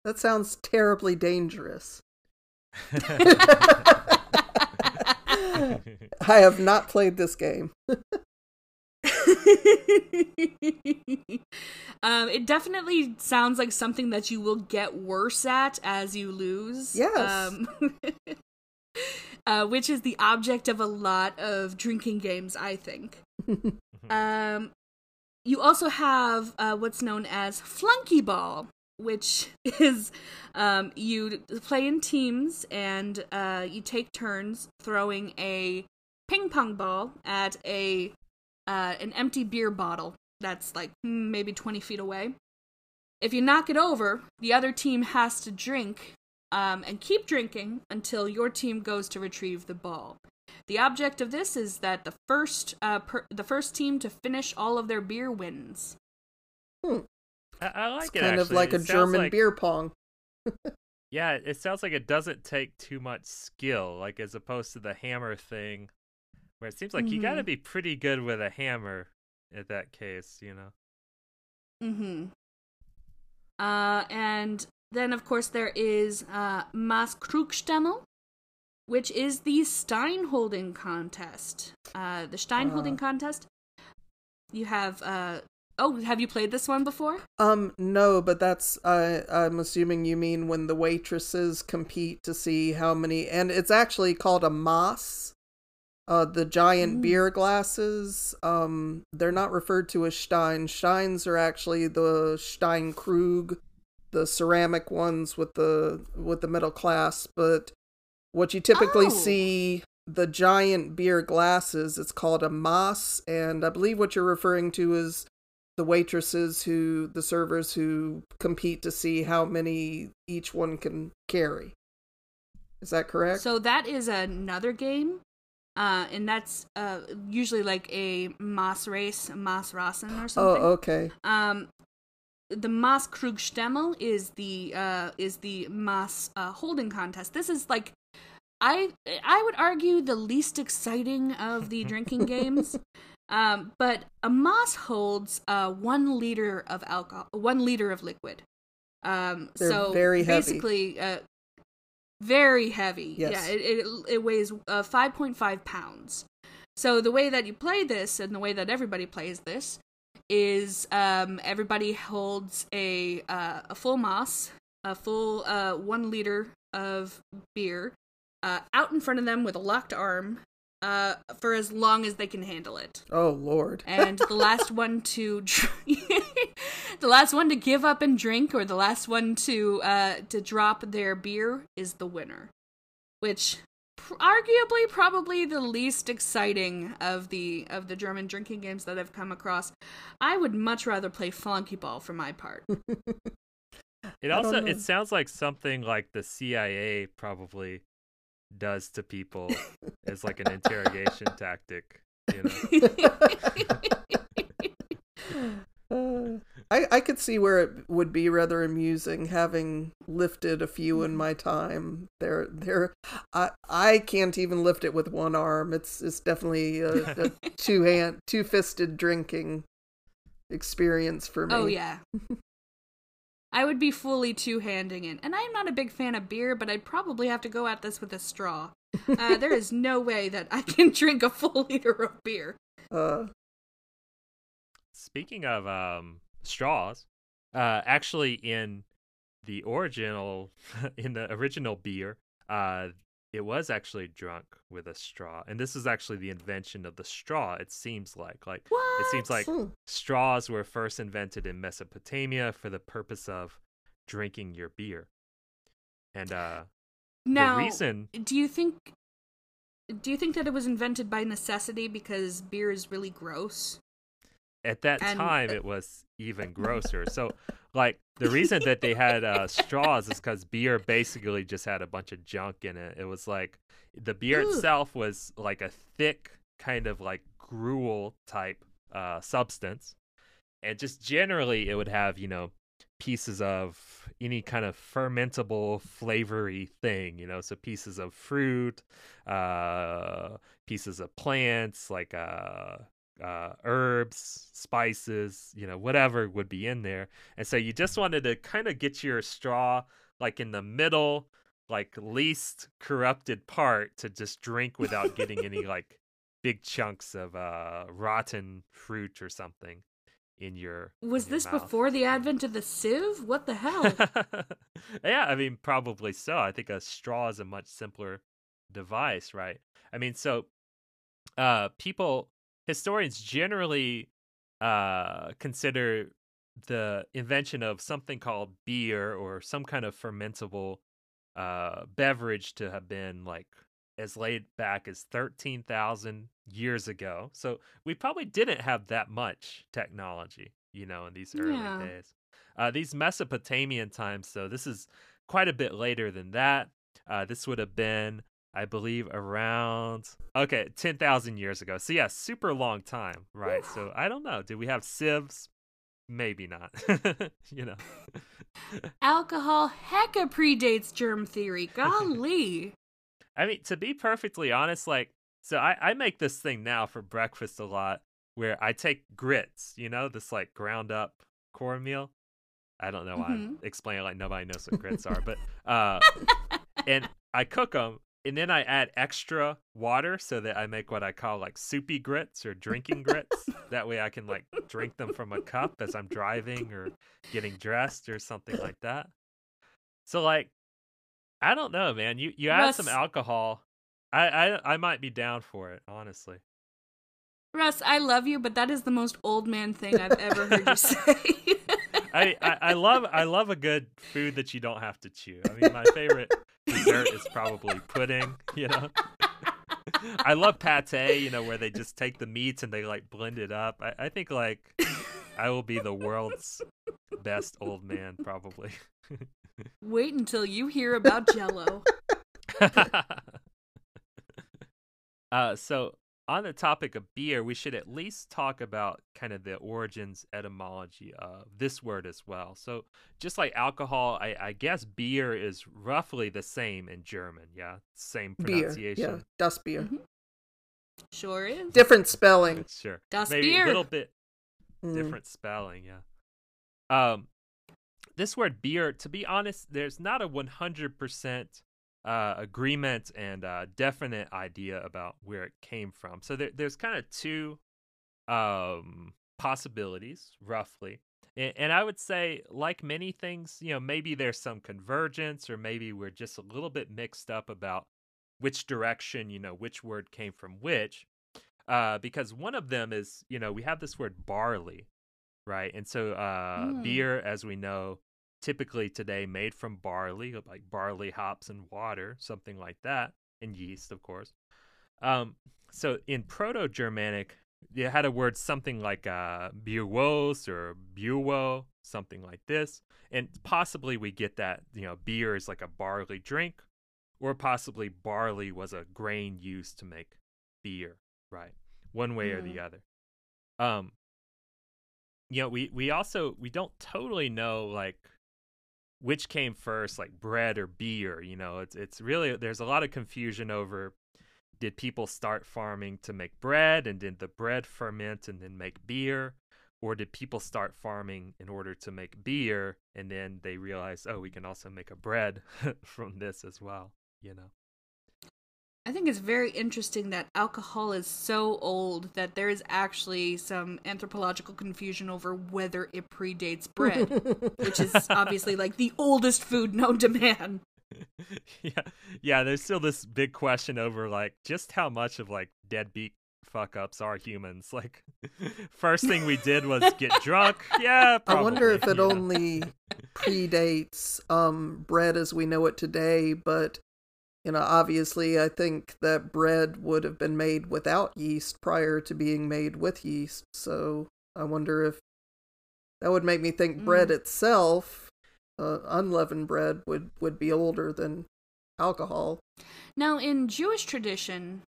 That sounds terribly dangerous. I have not played this game. um, it definitely sounds like something that you will get worse at as you lose. Yes. Um, uh, which is the object of a lot of drinking games, I think. um, you also have uh, what's known as flunky ball, which is um, you play in teams and uh, you take turns throwing a ping pong ball at a uh, an empty beer bottle that's like hmm, maybe 20 feet away. If you knock it over, the other team has to drink um, and keep drinking until your team goes to retrieve the ball. The object of this is that the first uh, per- the first team to finish all of their beer wins. I, I like It's it. kind of like a It sounds German like- beer pong. Yeah, it sounds like it doesn't take too much skill, like as opposed to the hammer thing, where it seems like you got to be pretty good with a hammer in that case, you know. Mm-hmm. Uh, and then, of course, there is uh, Mass Krugstemmen, which is the Steinholding contest. Uh, the Steinholding Uh. contest. You have. Uh, oh, have you played this one before? Um, no, but that's uh, I'm assuming you mean when the waitresses compete to see how many, and it's actually called a Mass. Uh, the giant Mm. beer glasses. Um, they're not referred to as Stein. Steins are actually the Steinkrug, the ceramic ones with the with the middle class. But what you typically Oh. see the giant beer glasses, it's called a Mass, and I believe what you're referring to is the waitresses who the servers who compete to see how many each one can carry. Is that correct? So that is another game. Uh, and that's uh, usually like a Mass race, Mass Rasen or something. oh, okay. Um, the Mass Krugstemmen is the uh, is the Mass uh, holding contest. This is like I I would argue the least exciting of the drinking games. Um, but a Mass holds uh, one liter of alcohol, one liter of liquid. Um, so very heavy. basically, uh, very heavy. Yes. Yeah, it it, it weighs uh, five point five pounds. So the way that you play this, and the way that everybody plays this, is um, everybody holds a uh, a full Mass, a full uh, one liter of beer, uh, out in front of them with a locked arm, uh, for as long as they can handle it. Oh Lord. And the last one to dr- the last one to give up and drink, or the last one to uh, to drop their beer, is the winner. Which arguably probably the least exciting of the of the German drinking games that I've come across. I would much rather play flunky ball for my part. It also it sounds like something like the CIA probably does to people as like an interrogation tactic. You know, Uh, I I could see where it would be rather amusing having lifted a few in my time. They're they're I I can't even lift it with one arm. It's it's definitely a, a two hand two fisted drinking experience for me. Oh yeah. I would be fully two handing it. And I'm not a big fan of beer, but I'd probably have to go at this with a straw. Uh, there is no way that I can drink a full liter of beer. Uh, speaking of um, straws, uh, actually in the original in the original beer, uh, it was actually drunk with a straw, and this is actually the invention of the straw. It seems like like What? it seems like hmm. straws were first invented in Mesopotamia for the purpose of drinking your beer. And uh now, the reason do you think do you think that it was invented by necessity because beer is really gross? At that And- time it was even grosser. So like the reason that they had uh straws is cuz beer basically just had a bunch of junk in it. It was like the beer Ugh. itself was like a thick kind of like gruel type uh substance. And just generally it would have, you know, pieces of any kind of fermentable flavory thing, you know, so pieces of fruit, uh pieces of plants like uh uh herbs, spices, you know, whatever would be in there. And so you just wanted to kind of get your straw like in the middle, like least corrupted part to just drink without getting any like big chunks of uh rotten fruit or something in your Was in your this mouth. before the advent of the sieve? What the hell? yeah, I mean, probably so. I think a straw is a much simpler device, right? I mean, so uh, people, historians generally uh, consider the invention of something called beer or some kind of fermentable uh, beverage to have been like as late back as 13,000 years ago. So we probably didn't have that much technology, you know, in these early Yeah. days. Uh, these Mesopotamian times, though, this is quite a bit later than that. Uh, this would have been, I believe, around okay, ten thousand years ago. So yeah, super long time, right? So I don't know. Do we have sieves? Maybe not. you know. Alcohol hecka predates germ theory. Golly. I mean, to be perfectly honest, like, so I, I make this thing now for breakfast a lot where I take grits, you know, this like ground up cornmeal. I don't know why I'm Mhm. explaining like nobody knows what grits are, but, uh, and I cook them and then I add extra water so that I make what I call like soupy grits or drinking grits. that way I can like drink them from a cup as I'm driving or getting dressed or something like that. So like I don't know, man. You you add some alcohol. I, I I might be down for it, honestly. Russ, I love you, but that is the most old man thing I've ever heard you say. I, I, I love I love a good food that you don't have to chew. I mean, my favorite dessert is probably pudding. You know, I love pate. You know, where they just take the meats and they like blend it up. I, I think like I will be the world's best old man, probably. Wait until you hear about Jello. uh, so on the topic of beer, we should at least talk about kind of the origins etymology of this word as well. So, just like alcohol, I, I guess beer is roughly the same in German. Yeah, same Beer. pronunciation. Yeah. Das Bier. Mhm. Sure is. Different spelling. Sure, Das maybe Bier. a little bit Mm. different spelling. Yeah. Um, this word beer, to be honest, there's not a 100% uh, agreement and uh, definite idea about where it came from. So there, there's kind of two um, possibilities, roughly. And, and I would say, like many things, you know, maybe there's some convergence, or maybe we're just a little bit mixed up about which direction, you know, which word came from which. Uh, because one of them is, you know, we have this word barley, right? And so uh, Mm. beer, as we know, typically today made from barley, like barley, hops, and water, something like that, and yeast, of course. Um, so in Proto Germanic, you had a word something like uh, buwos or buwo, something like this, and possibly we get that you know beer is like a barley drink, or possibly barley was a grain used to make beer, right? One way or the other. Um, you know, we we also we don't totally know like which came first, like bread or beer. You know, it's it's really there's a lot of confusion over did people start farming to make bread and did the bread ferment and then make beer or did people start farming in order to make beer and then they realized oh we can also make a bread from this as well you know I think it's very interesting that alcohol is so old that there is actually some anthropological confusion over whether it predates bread, which is obviously like the oldest food known to man. yeah yeah there's still this big question over like just how much of like deadbeat fuck ups are humans like first thing we did was get drunk yeah I wonder if it you know. only predates um, bread as we know it today, but you know, obviously, I think that bread would have been made without yeast prior to being made with yeast. So I wonder if that would make me think bread Mm. itself, uh, unleavened bread, would would be older than alcohol. Now, in Jewish tradition,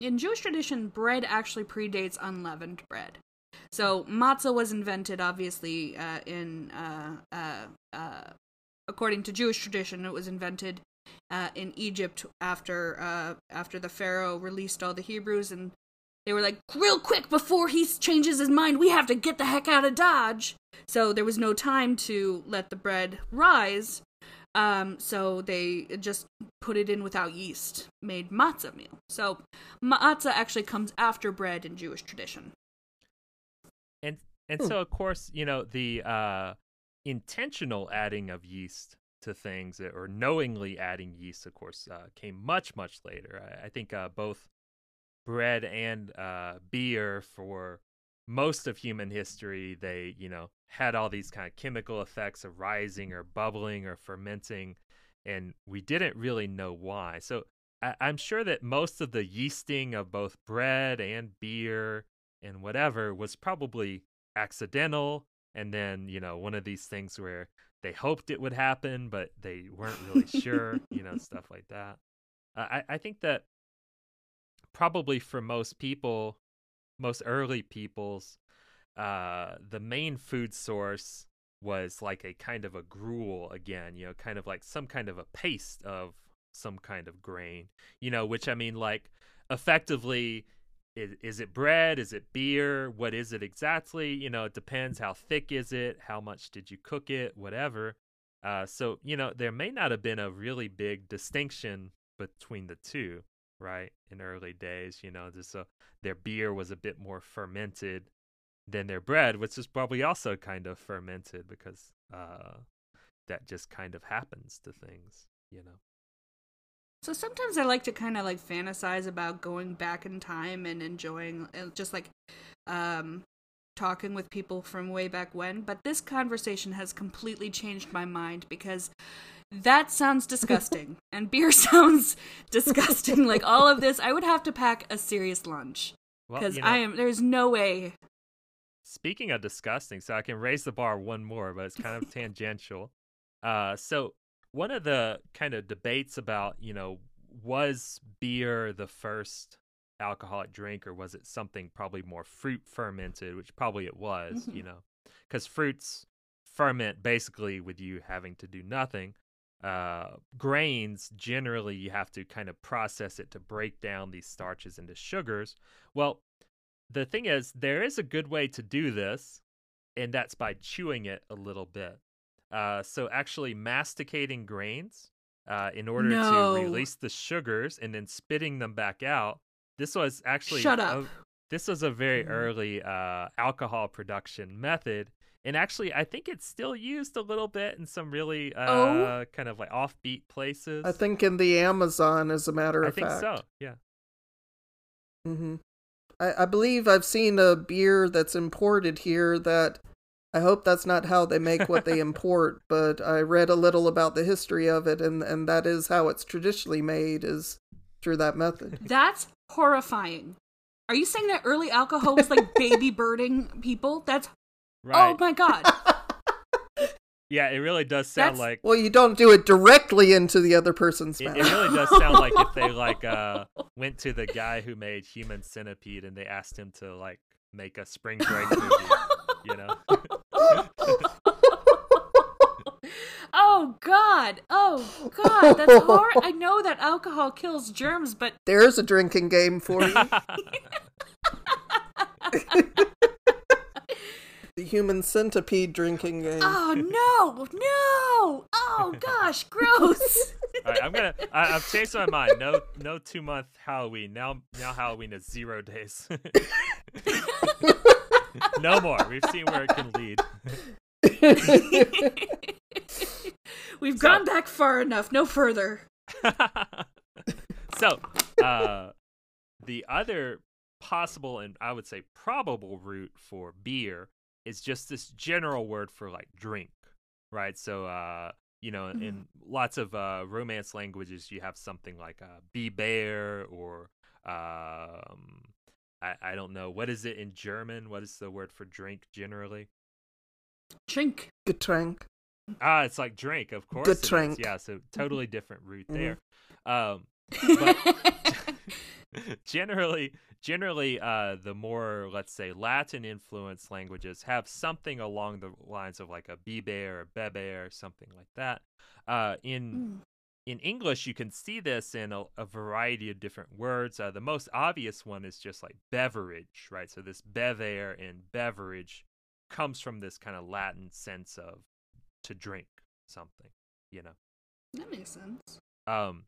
in Jewish tradition, bread actually predates unleavened bread. So matzah was invented, obviously, uh, in uh, uh, uh, according to Jewish tradition, it was invented uh, in Egypt after uh, after the Pharaoh released all the Hebrews, and they were like, real quick before he changes his mind, we have to get the heck out of Dodge. So there was no time to let the bread rise. Um, so they just put it in without yeast, made matzah meal. So matzah actually comes after bread in Jewish tradition. and and Hmm. so of course you know the uh intentional adding of yeast to things or knowingly adding yeast of course uh, came much much later. I, I think uh, both bread and uh, beer for most of human history they you know had all these kind of chemical effects of rising or bubbling or fermenting and we didn't really know why. So I, i'm sure that most of the yeasting of both bread and beer and whatever was probably accidental and then you know one of these things where they hoped it would happen but they weren't really sure you know stuff like that. Uh, I, I think that probably for most people most early peoples uh the main food source was like a kind of a gruel again you know kind of like some kind of a paste of some kind of grain you know which i mean like effectively is, it bread? Is it beer? What is it exactly? You know it depends how thick is it? How much did you cook it? Whatever. Uh, so you know there may not have been a really big distinction between the two right in early days you know just so their beer was a bit more fermented than their bread which is probably also kind of fermented because uh, that just kind of happens to things you know So sometimes I like to kind of like fantasize about going back in time and enjoying uh, just like um talking with people from way back when, but this conversation has completely changed my mind because that sounds disgusting and beer sounds disgusting. like all of this, I would have to pack a serious lunch well because you know, I am there's no way. Speaking of disgusting, so I can raise the bar one more, but it's kind of tangential. Uh, so one of the kind of debates about you know was beer the first alcoholic drink, or was it something probably more fruit fermented, which probably it was, Mhm. you know, because fruits ferment basically with you having to do nothing. Uh, grains generally you have to kind of process it to break down these starches into sugars. Well, the thing is, there is a good way to do this, and that's by chewing it a little bit. Uh, so actually masticating grains uh, in order No. to release the sugars and then spitting them back out. This was actually Shut up. a- this was a very Mhm. early uh, alcohol production method, and actually, I think it's still used a little bit in some really uh, Oh? kind of like offbeat places. I think in the Amazon, as a matter I of think fact. so. Yeah. Mm-hmm. I, I believe I've seen a beer that's imported here that I hope that's not how they make what they import, but I read a little about the history of it, and, and that is how it's traditionally made is through that method. That's horrifying. Are you saying that early alcohol was like baby birding people? That's Right. oh my god. yeah, it really does sound That's- like Well, you don't do it directly into the other person's it, mouth. it really does sound like if they like uh went to the guy who made Human Centipede and they asked him to like make a spring break movie, you know. Oh god. Oh god. That's hard. I know that alcohol kills germs, but There's a drinking game for you. the human centipede drinking game. oh no, no. Oh gosh, gross. All right, I'm gonna. I, I've changed my mind. No, no two month Halloween. Now, now Halloween is zero days. no more. We've seen where it can lead. We've So- gone back far enough. No further. so, uh, the other possible and I would say probable root for beer is just this general word for like drink, right? So, uh, you know, in, in lots of uh, romance languages, you have something like uh, be bear or um, I, I don't know what is it in German. What is the word for drink generally? Drink. Getränk. Ah, it's like drink, of course. it is. Getränk. Yeah, so totally different root Mhm. there. Um, generally generally uh the more let's say latin influenced languages have something along the lines of like a bibe or a bebe or something like that uh in Mm. in english you can see this in a, a variety of different words uh, the most obvious one is just like beverage right so this bever and beverage comes from this kind of latin sense of to drink something you know That makes sense. um,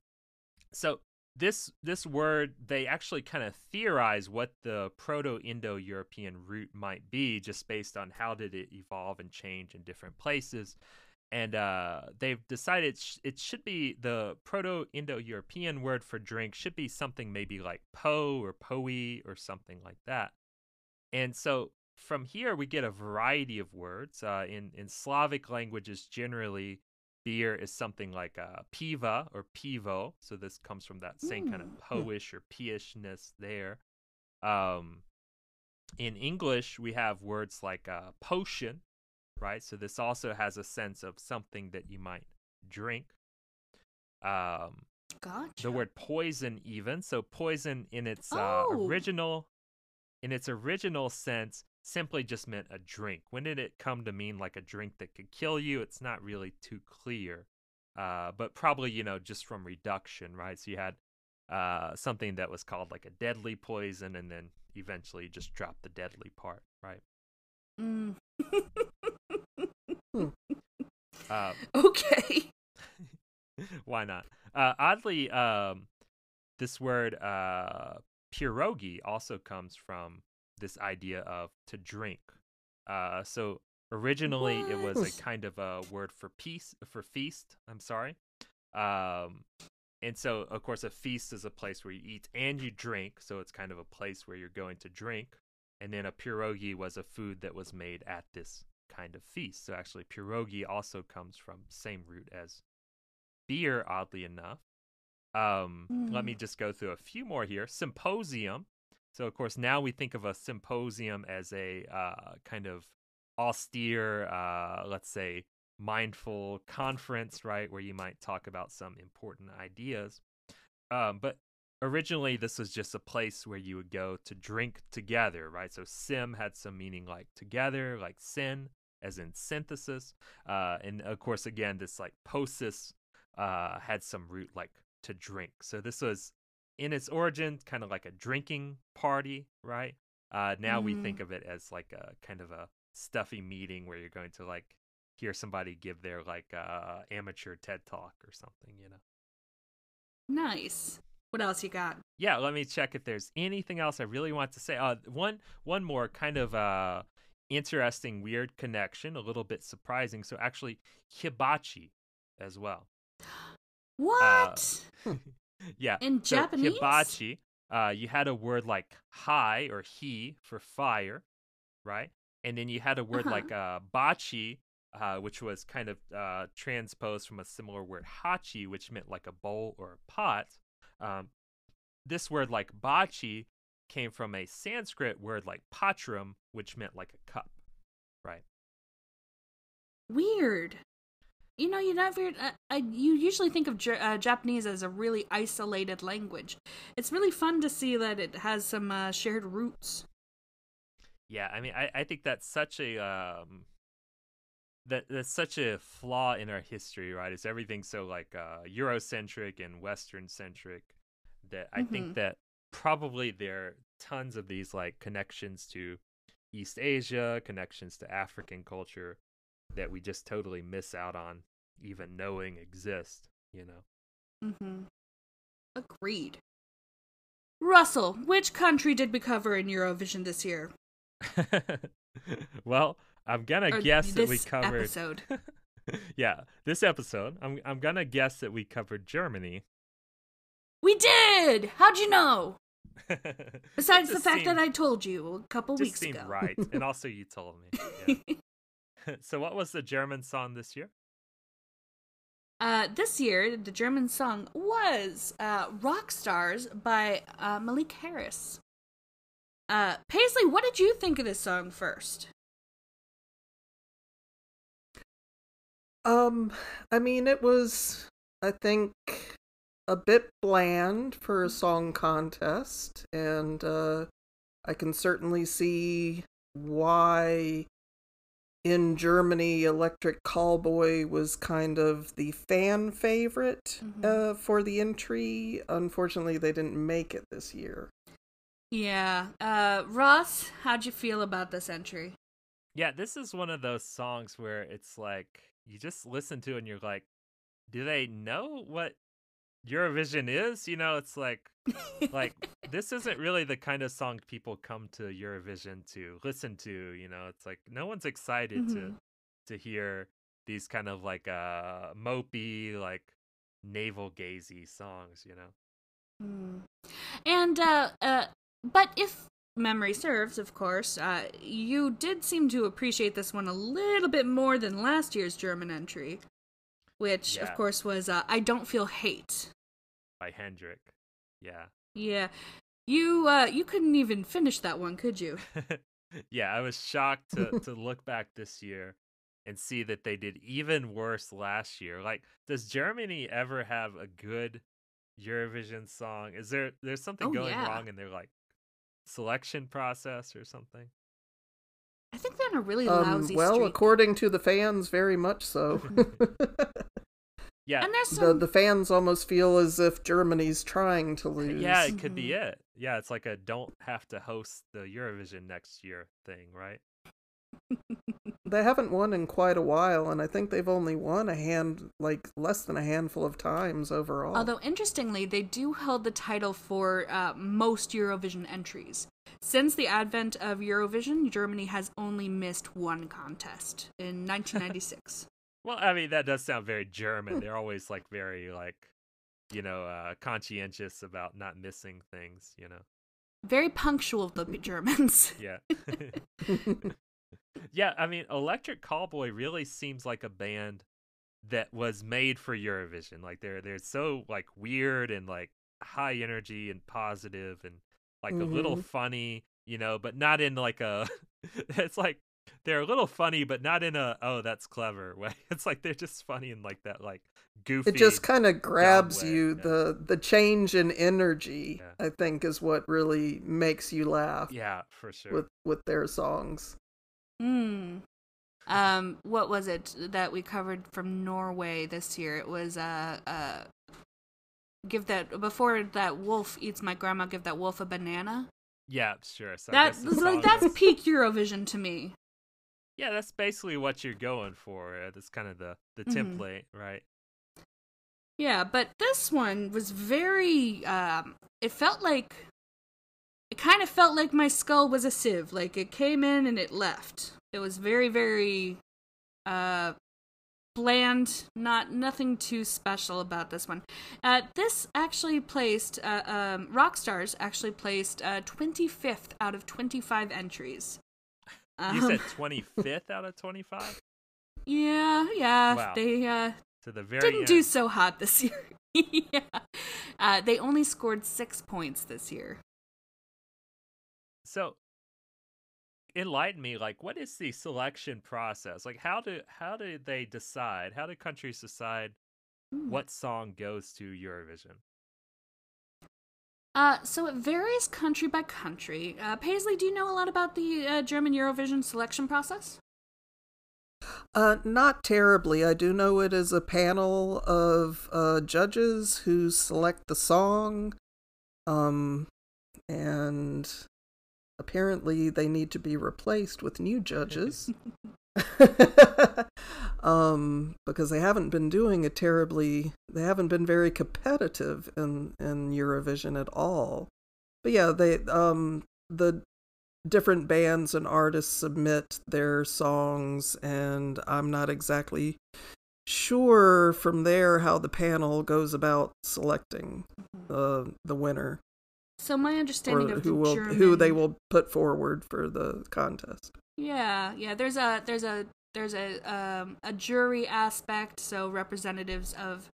so this this word they actually kind of theorize what the Proto-Indo-European root might be, just based on how did it evolve and change in different places, and uh, they've decided sh- it should be the Proto-Indo-European word for drink should be something maybe like po or poe or something like that, and so. From here, we get a variety of words. Uh, in in Slavic languages, generally, beer is something like uh, piva or pivo. So this comes from that same kind of Mm. poish or pishness there. Um, in English, we have words like uh, potion, right? So this also has a sense of something that you might drink. Um, Gotcha. the word poison, even so, poison in its uh, Oh. original, in its original sense, simply just meant a drink. When did it come to mean like a drink that could kill you? It's not really too clear. Uh, but probably, you know, just from reduction, right? So you had uh, something that was called like a deadly poison, and then eventually just dropped the deadly part, right? Mm. Uh, okay. why not? Uh, oddly, um, this word uh, pierogi also comes from this idea of to drink. Uh, so originally, it was a kind of a word for peace for feast. I'm sorry. Um, and so, of course, a feast is a place where you eat and you drink. So it's kind of a place where you're going to drink. And then a pierogi was a food that was made at this kind of feast. So actually, pierogi also comes from same root as beer, oddly enough. Um, Let me Mm. just go through a few more here. Symposium. So, of course, now we think of a symposium as a uh, kind of austere, uh, let's say, mindful conference, right, where you might talk about some important ideas. um, but originally this was just a place where you would go to drink together, right? So sim had some meaning like together, like sin, as in synthesis, uh, and of course, again, this like posis uh, had some root like to drink. So this was in its origin kind of like a drinking party, right? Uh, now Mm-hmm. we think of it as like a kind of a stuffy meeting where you're going to like hear somebody give their like uh, amateur TED talk or something, you know. Nice. What else you got? Yeah, let me check if there's anything else I really want to say. Uh, one one more kind of uh interesting, weird connection, a little bit surprising. So actually, hibachi as well. What? yeah, In so Japanese? hibachi. Uh, you had a word like hi or he for fire, right? And then you had a word Uh-huh. like uh, bachi, uh, which was kind of uh, transposed from a similar word hachi, which meant like a bowl or a pot. Um, this word like bachi came from a Sanskrit word like patram, which meant like a cup, right? Weird. You know, you never. Uh, I, you usually think of J- uh, Japanese as a really isolated language. It's really fun to see that it has some uh, shared roots. Yeah, I mean, I, I think that's such a um, that that's such a flaw in our history, right? Is everything so like uh, Eurocentric and Western centric that I think Mhm. that probably there are tons of these like connections to East Asia, connections to African culture that we just totally miss out on even knowing exist. You know. Mm-hmm. Agreed. Russell, which country did we cover in Eurovision this year? well, I'm gonna Or guess that we this covered. episode. yeah, this episode, I'm I'm gonna guess that we covered Germany. We did. How'd you know? Besides the fact that I told you a couple just weeks seemed ago. right, and also you told me. Yeah. so, what was the German song this year? Uh, this year, the German song was uh, Rock Stars by uh, Malik Harris. Uh, Paisley, what did you think of this song first? Um, I mean, it was, I think, a bit bland for a song contest, and uh, I can certainly see why in Germany Electric Callboy was kind of the fan favorite Mhm. uh, for the entry. Unfortunately, they didn't make it this year. Yeah. Uh, Ross, how'd you feel about this entry? Yeah, this is one of those songs where it's like you just listen to it and you're like, do they know what Eurovision is? You know, it's like like this isn't really the kind of song people come to Eurovision to listen to, you know. It's like no one's excited to Mhm. to hear these kind of like uh mopey like navel gazy songs, you know. Mm. And, uh, uh, but if memory serves, of course, uh, you did seem to appreciate this one a little bit more than last year's German entry, which, Yeah. of course, was uh, I Don't Feel Hate. By Jendrik. Yeah. Yeah. You, uh, you couldn't even finish that one, could you? yeah, I was shocked to to look back this year and see that they did even worse last year. Like, does Germany ever have a good Eurovision song? Is there there's something Oh, going yeah. wrong in their like selection process or something? I think they're on a really Um, lousy well, streak. according to the fans, very much so. Yeah. and there's the some the fans almost feel as if Germany's trying to lose. Yeah, it could be Mhm. it. Yeah, it's like a don't have to host the Eurovision next year thing, right? They haven't won in quite a while, and I think they've only won a hand, like less than a handful of times overall. Although interestingly, they do hold the title for uh, most Eurovision entries. Since the advent of Eurovision, Germany has only missed one contest in 1996. Well, I mean that does sound very German. They're always like very like you know, uh conscientious about not missing things, you know. Very punctual, the Germans. Yeah. yeah, I mean, Electric Callboy really seems like a band that was made for Eurovision. Like they're they're so like weird and like high energy and positive and like a little Mhm. funny, you know, but not in like a it's like they're a little funny, but not in a oh that's clever way. It's like they're just funny in like that like goofy. It just kind of grabs you. yeah. The the change in energy, Yeah. I think, is what really makes you laugh yeah, for sure. with with their songs. Hmm. Um, what was it that we covered from Norway this year? It was uh uh give that before that wolf eats my grandma, give that wolf a banana. yeah, sure. So I That guess like that's peak Eurovision to me. Yeah, that's basically what you're going for. That's kind of the the Mhm. template, right? Yeah, but this one was very um it felt like it kind of felt like my skull was a sieve. Like it came in and it left. It was very very uh bland, not nothing too special about this one. Uh this actually placed uh um Rockstars actually placed uh 25th out of 25 entries. You Um, said 25th out of 25 yeah, yeah. Wow. They uh to the very didn't end. do so hot this year. yeah. Uh, they only scored six points this year. So enlighten me like what is the selection process? Like how do how do they decide? How do countries decide Hmm. what song goes to Eurovision? Uh, so it varies country by country. Uh, Paisley, do you know a lot about the uh, German Eurovision selection process? Uh, not terribly. I do know it is a panel of uh, judges who select the song, um, and apparently they need to be replaced with new judges. um, because they haven't been doing a terribly, they haven't been very competitive in in Eurovision at all. But yeah, they um the different bands and artists submit their songs, and I'm not exactly sure from there how the panel goes about selecting the the winner So my understanding of who will German, who they will put forward for the contest. Yeah, yeah. There's a there's a there's a um a jury aspect. So representatives of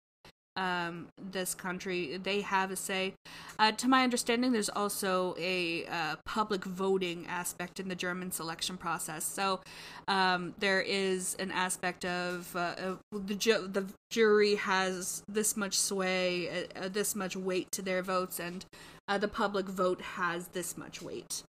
um this country they have a say. Uh, to my understanding, there's also a uh, public voting aspect in the German selection process. So um there is an aspect of uh, uh, the ju- the jury has this much sway, uh, uh, this much weight to their votes, and the public vote has this much weight.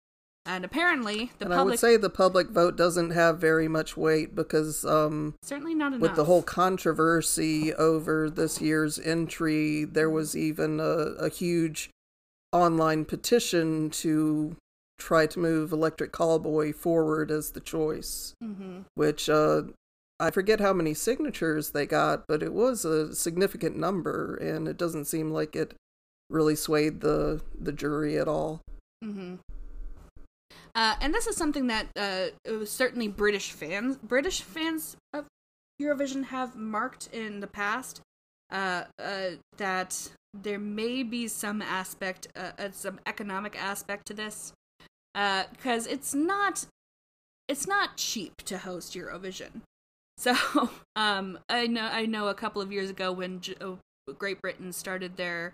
And apparently, the and I would say the public vote doesn't have very much weight because um, Certainly not enough. with the whole controversy over this year's entry, there was even a, a huge online petition to try to move Electric Callboy forward as the choice, hmm which uh, I forget how many signatures they got, but it was a significant number, and it doesn't seem like it really swayed the the jury at all. hmm Uh, and this is something that uh, certainly British fans, British fans of Eurovision have marked in the past. Uh, uh, that there may be some aspect, uh, uh, some economic aspect to this, because it's not, it's not cheap to host Eurovision. So, um, I know, I know, a couple of years ago when uh, Great Britain started their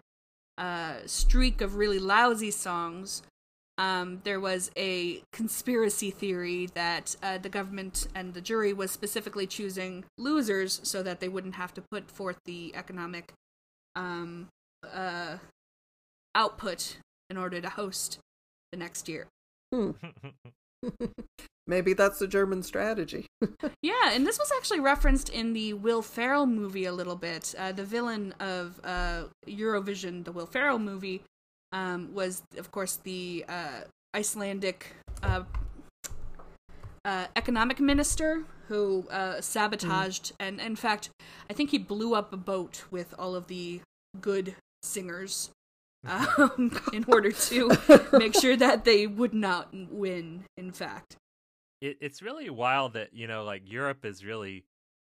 streak of really lousy songs, um, there was a conspiracy theory that uh, the government and the jury was specifically choosing losers so that they wouldn't have to put forth the economic um, uh, output in order to host the next year. Maybe that's the German strategy. Yeah, and this was actually referenced in the Will Ferrell movie a little bit. Uh, the villain of uh, Eurovision, the Will Ferrell movie, um, was, of course, the uh, Icelandic uh, uh, economic minister who uh, sabotaged, and in fact, I think he blew up a boat with all of the good singers um, in order to make sure that they would not win, in fact. it, it's really wild that you know like europe is really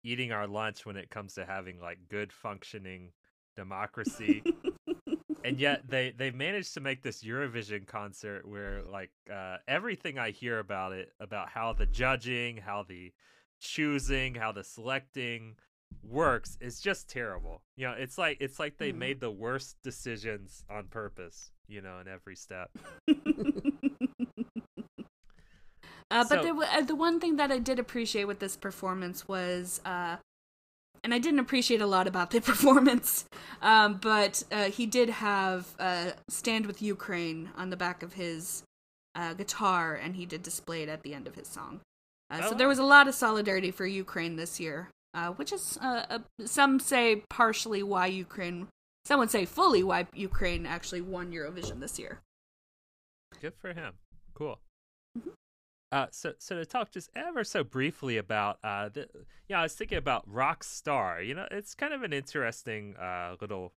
eating our lunch when it comes to having like good functioning democracy and yet they they managed to make this eurovision concert where like uh, everything i hear about it about how the judging how the choosing how the selecting works is just terrible you know it's like it's like they Mhm. made the worst decisions on purpose you know in every step Uh, but So- there, wa- uh, the one thing that I did appreciate with this performance was, uh, and I didn't appreciate a lot about the performance, um, but uh, he did have uh, "Stand with Ukraine" on the back of his uh, guitar, and he did display it at the end of his song. Uh, Oh, so there was a lot of solidarity for Ukraine this year, uh, which is uh, some say partially why Ukraine, some would say fully why Ukraine actually won Eurovision this year. Good for him. Cool. Uh, so, so to talk just ever so briefly about, uh, the, yeah, I was thinking about rock star. You know, it's kind of an interesting uh, little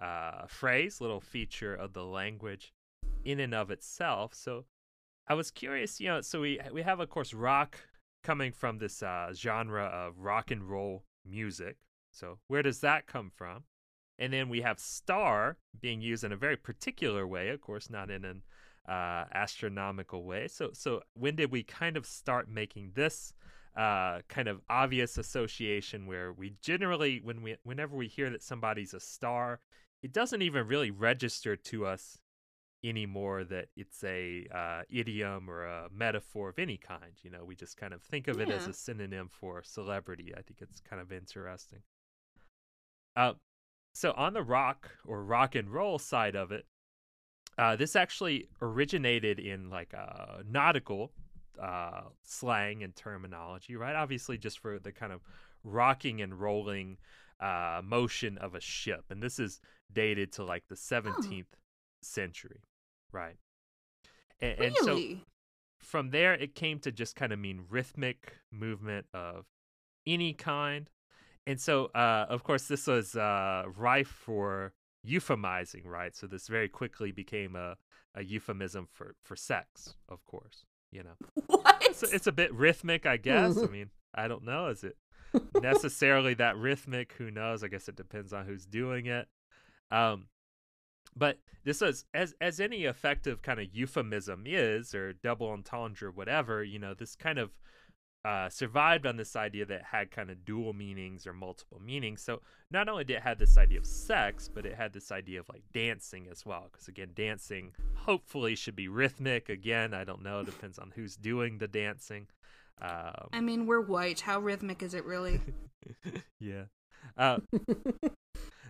uh, phrase, little feature of the language in and of itself. So, I was curious. You know, so we we have of course rock coming from this uh, genre of rock and roll music. So, where does that come from? And then we have star being used in a very particular way, of course, not in an uh, astronomical way. So, so when did we kind of start making this uh, kind of obvious association where we generally, when we, whenever we hear that somebody's a star, it doesn't even really register to us anymore that it's a uh, idiom or a metaphor of any kind. You know, we just kind of think of it as a synonym for celebrity. I think it's kind of interesting. Uh, so on the rock or rock and roll side of it, uh, this actually originated in like uh, nautical uh, slang and terminology, right? Obviously, just for the kind of rocking and rolling uh, motion of a ship, and this is dated to like the 17th century, right? And, and so Really? from there, it came to just kind of mean rhythmic movement of any kind. And so, uh, of course, this was uh, rife for euphemizing, right? So this very quickly became a, a euphemism for, for sex, of course, you know. what? So it's a bit rhythmic, I guess. I mean, I don't know. Is it necessarily that rhythmic? Who knows? I guess it depends on who's doing it. Um, but this is as as any effective kind of euphemism is, or double entendre, whatever. You know, this kind of uh, survived on this idea that had kind of dual meanings or multiple meanings. So not only did it have this idea of sex, but it had this idea of like dancing as well. Because again, dancing hopefully should be rhythmic. Again, I don't know. It depends on who's doing the dancing. Um, I mean, we're white. How rhythmic is it really? yeah. Uh,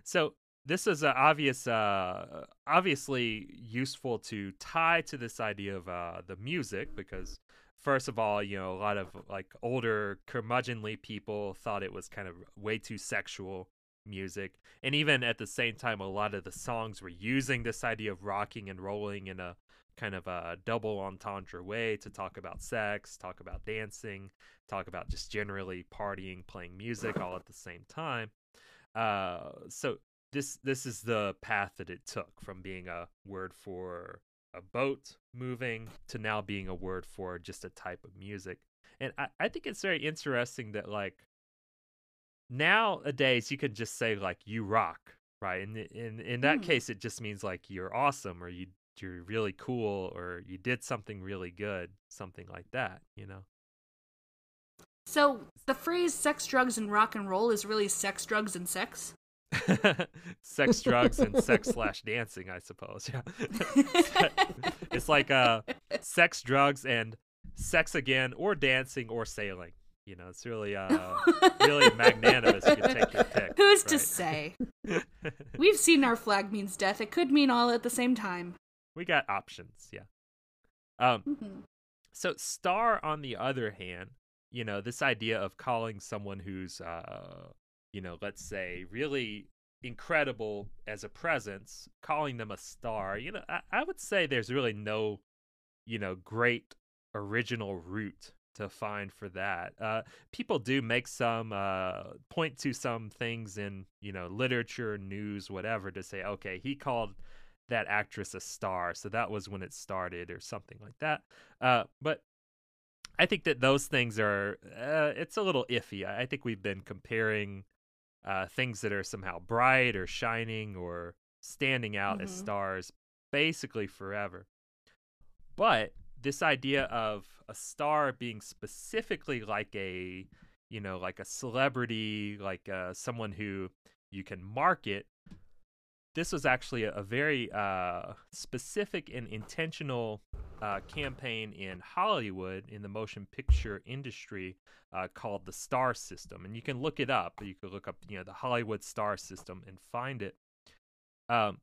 so this is uh, obvious, uh, obviously useful to tie to this idea of uh, the music because, first of all, you know, a lot of like older curmudgeonly people thought it was kind of way too sexual music, and even at the same time, a lot of the songs were using this idea of rocking and rolling in a kind of a double entendre way to talk about sex, talk about dancing, talk about just generally partying, playing music all at the same time. Uh, so this this is the path that it took from being a word for a boat moving to now being a word for just a type of music. And I, I think it's very interesting that like nowadays you can just say like you rock, right? And in in that Mm. case it just means like you're awesome or you you're really cool or you did something really good, something like that, you know. So the phrase "sex, drugs, and rock and roll" is really sex, drugs, and sex. sex, drugs, and sex slash dancing, I suppose. Yeah, it's like uh, sex, drugs, and sex again, or dancing, or sailing. You know, it's really uh, really magnanimous. You can take your pick. Who's to say? We've seen our flag means death. It could mean all at the same time. we got options. Yeah. Um. Mhm. So star, on the other hand, you know, this idea of calling someone who's, uh, you know, let's say really incredible as a presence, calling them a star, you know, I, I would say there's really no, you know, great original route to find for that. Uh, people do make some, uh, point to some things in, you know, literature, news, whatever, to say, okay, he called that actress a star, so that was when it started, or something like that. Uh, but I think that those things are uh, it's a little iffy. I I think we've been comparing uh, things that are somehow bright or shining or standing out as Mhm. stars basically forever. But this idea of a star being specifically like a you know like a celebrity, like uh, someone who you can market this was actually a, a very uh, specific and intentional uh, campaign in Hollywood in the motion picture industry uh, called the Star System, and you can look it up. You can look up, you know, the Hollywood Star System and find it. Um,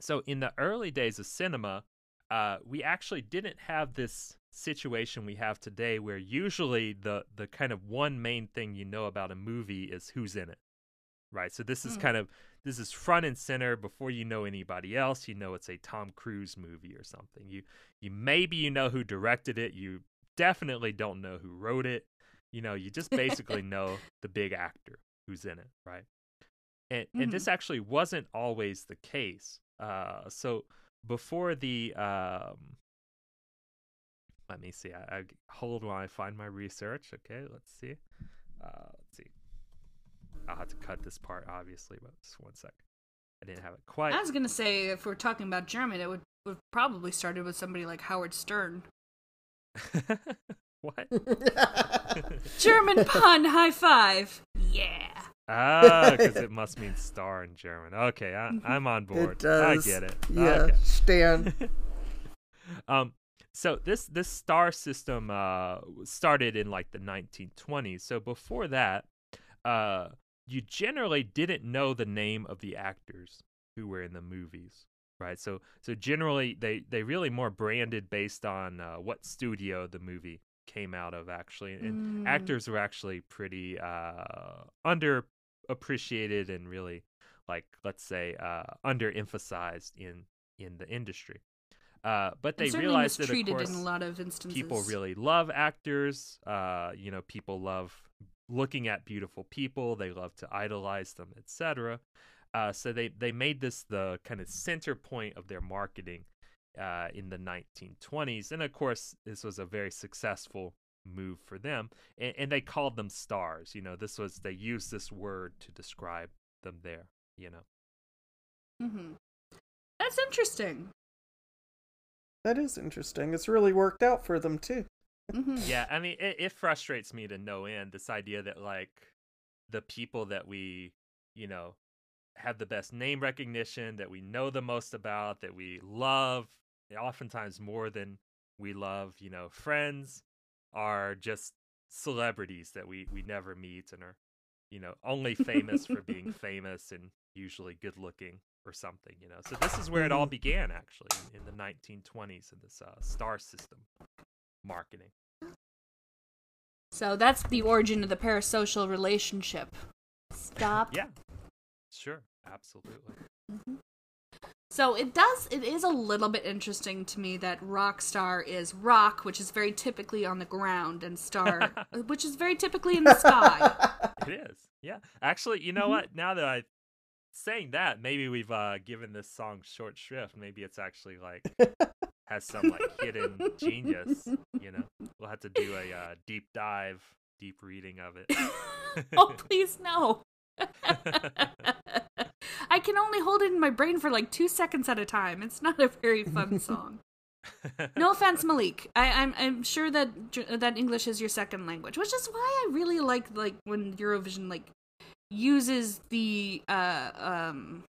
so in the early days of cinema, uh, we actually didn't have this situation we have today, where usually the the kind of one main thing you know about a movie is who's in it, right? So this is Mm. kind of this is front and center before you know anybody else. You know it's a Tom Cruise movie or something. You you maybe you know who directed it. You definitely don't know who wrote it. You know, you just basically know the big actor who's in it, right? And and this actually wasn't always the case. Uh, so before the um, let me see. I, I hold while I find my research. Okay, let's see. Uh, let's see. I'll have to cut this part, obviously, but just one sec. I didn't have it quite. I was gonna say if we're talking about German, it would would probably started with somebody like Howard Stern. what? German pun, high five. Yeah. Ah, because it must mean star in German. Okay, I, I'm on board. It does. I get it. Yeah, Okay. Stan. um so this this star system uh started in like the 1920s so before that uh you generally didn't know the name of the actors who were in the movies right so so generally they they really more branded based on uh, what studio the movie came out of actually and Mm. actors were actually pretty uh underappreciated and really like let's say uh underemphasized in in the industry uh, but they realized that of course in a lot of instances. people really love actors. Uh, you know, people love looking at beautiful people. They love to idolize them, etc. Uh, so they they made this the kind of center point of their marketing uh, in the 1920s, and of course, this was a very successful move for them. And, and they called them stars. You know, this was they used this word to describe them there. You know. hmm That's interesting. That is interesting. It's really worked out for them too. Hmm yeah i mean it, it frustrates me to no end this idea that like the people that we you know have the best name recognition that we know the most about that we love oftentimes more than we love you know friends are just celebrities that we we never meet and are you know only famous for being famous and usually good looking or something you know? So this is where it all Mhm. began actually in the 1920s in this uh, star system marketing So that's the origin of the parasocial relationship. Stop. Yeah. Sure. Absolutely. Mhm. So it does. It is a little bit interesting to me that rock star is rock, which is very typically on the ground, and star, which is very typically in the sky. It is. Yeah. Actually, you know Mhm. what? Now that I saying that, maybe we've uh given this song short shrift. Maybe it's actually like has some like hidden genius, you know. We'll have to do a uh, deep dive, deep reading of it. oh, please no. I can only hold it in my brain for like two seconds at a time. It's not a very fun song. No offense, Malik. I, I'm I'm sure that that English is your second language, which is why I really like like when Eurovision like uses the uh um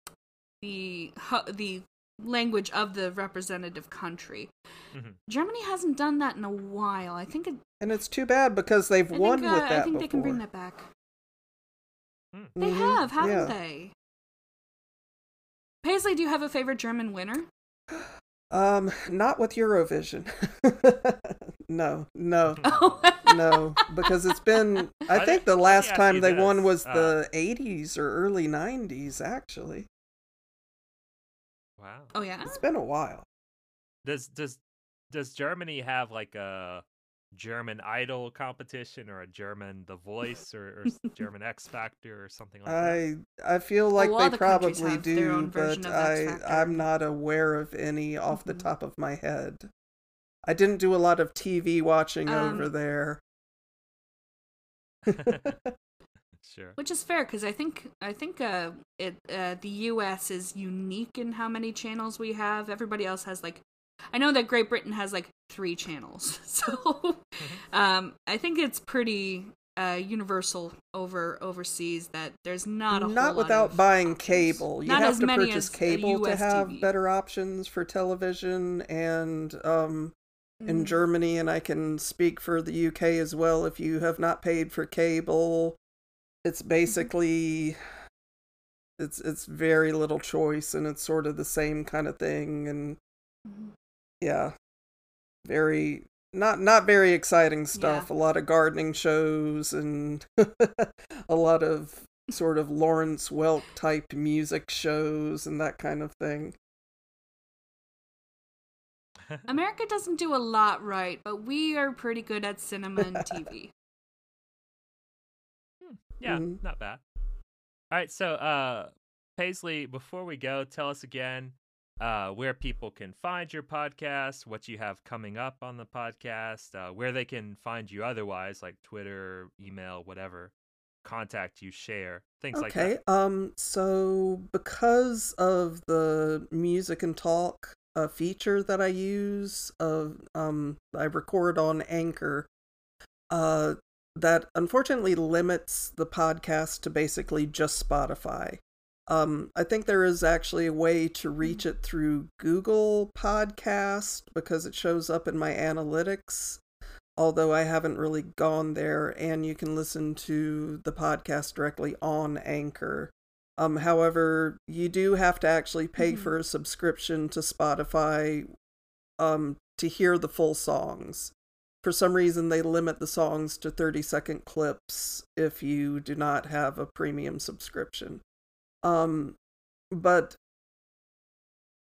the the language of the representative country. Mhm. Germany hasn't done that in a while. I think it, And it's too bad because they've I won think, uh, with that I think before. they can bring that back. Hmm. They Mhm, have, haven't yeah. they? Paisley, do you have a favorite German winner? Um, not with Eurovision. no, no, Oh, no, because it's been. I think the last time you they won was uh, the '80s or early '90s. Actually, wow. oh yeah. it's been a while. Does does does Germany have like a German Idol competition or a German The Voice or, or German X Factor or something like that? I I feel like they the probably do, but of X I Factor. I'm not aware of any off the Mhm. top of my head. I didn't do a lot of TV watching over Um, there. sure. Which is fair because I think I think uh, it uh, the U.S. is unique in how many channels we have. Everybody else has like, I know that Great Britain has like three channels, so um, I think it's pretty. uh, universal over overseas that there's not a whole not lot without of buying options. cable. You Not have as to many purchase cable to have TV. better options for television and um in Mm. Germany and I can speak for the UK as well if you have not paid for cable it's Mm-hmm. basically it's it's very little choice and it's sort of the same kind of thing and Mhm. yeah very not not very exciting stuff a lot of gardening shows and a lot of sort of Lawrence Welk type music shows and that kind of thing America doesn't do a lot right, but we are pretty good at cinema and TV. Yeah, Mhm. not bad. All right, so uh Paisley, before we go, tell us again uh where people can find your podcast, what you have coming up on the podcast, uh where they can find you otherwise, like Twitter, email, whatever, contact you, share, things like that okay um so because of the music and talk uh, feature that i use of um i record on anchor uh that unfortunately limits the podcast to basically just spotify um i think there is actually a way to reach it through google podcast because it shows up in my analytics although I haven't really gone there, and you can listen to the podcast directly on Anchor. Um, however, you do have to actually pay Mhm. for a subscription to Spotify um, to hear the full songs. For some reason, they limit the songs to 30 second clips if you do not have a premium subscription. Um, but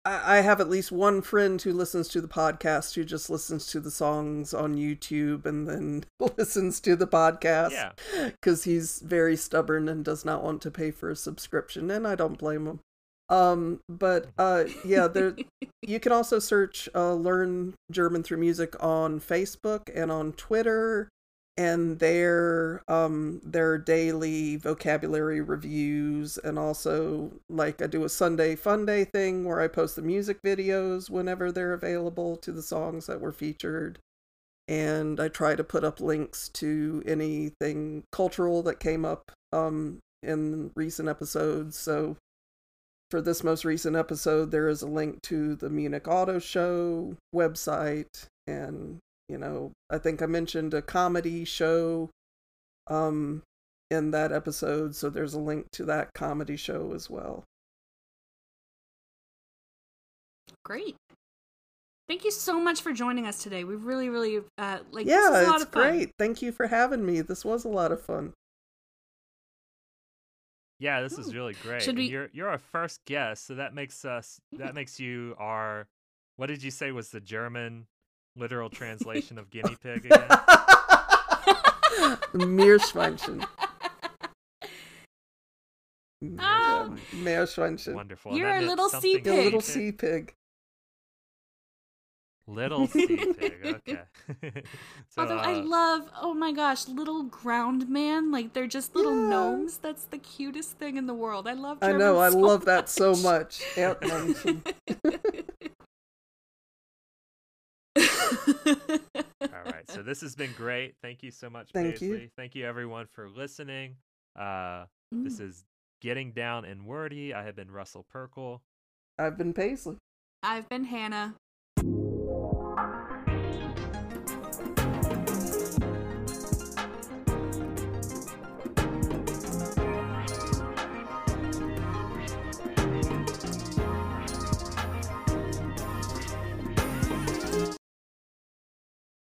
I I have at least one friend who listens to the podcast who just listens to the songs on YouTube and then listens to the podcast. Yeah. Because he's very stubborn and does not want to pay for a subscription, and I don't blame him. Um, but uh, yeah, there you can also search uh, "Learn German Through Music" on Facebook and on Twitter, and their um their daily vocabulary reviews, and also like I do a Sunday Fun Day thing where I post the music videos whenever they're available to the songs that were featured, and I try to put up links to anything cultural that came up um in recent episodes. So for this most recent episode, there is a link to the Munich Auto Show website, and you know, I think I mentioned a comedy show um in that episode, so there's a link to that comedy show as well. Great. Thank you so much for joining us today. We really, really uh, like. this yeah, was a lot it's of fun. great. Thank you for having me. This was a lot of fun. Yeah, this is really great. Should and we- You're you're our first guest, so that makes us that makes you our what did you say was the German literal translation of guinea pig again? Meerschweinchen. Ah. Meerschweinchen. Wonderful. You're a little sea something A little sea pig. Little sea pig. Okay. so, Although I uh, love, oh my gosh, little ground man. Like they're just little Yeah. gnomes. That's the cutest thing in the world. I love. I German know, I so love that so much. Erdmännchen. all right. So this has been great. Thank you so much, Thank you. Paisley. Thank you everyone for listening. Uh, this Mm. is getting down and wordy. I have been Russell Perkle. I've been Paisley. I've been Hannah.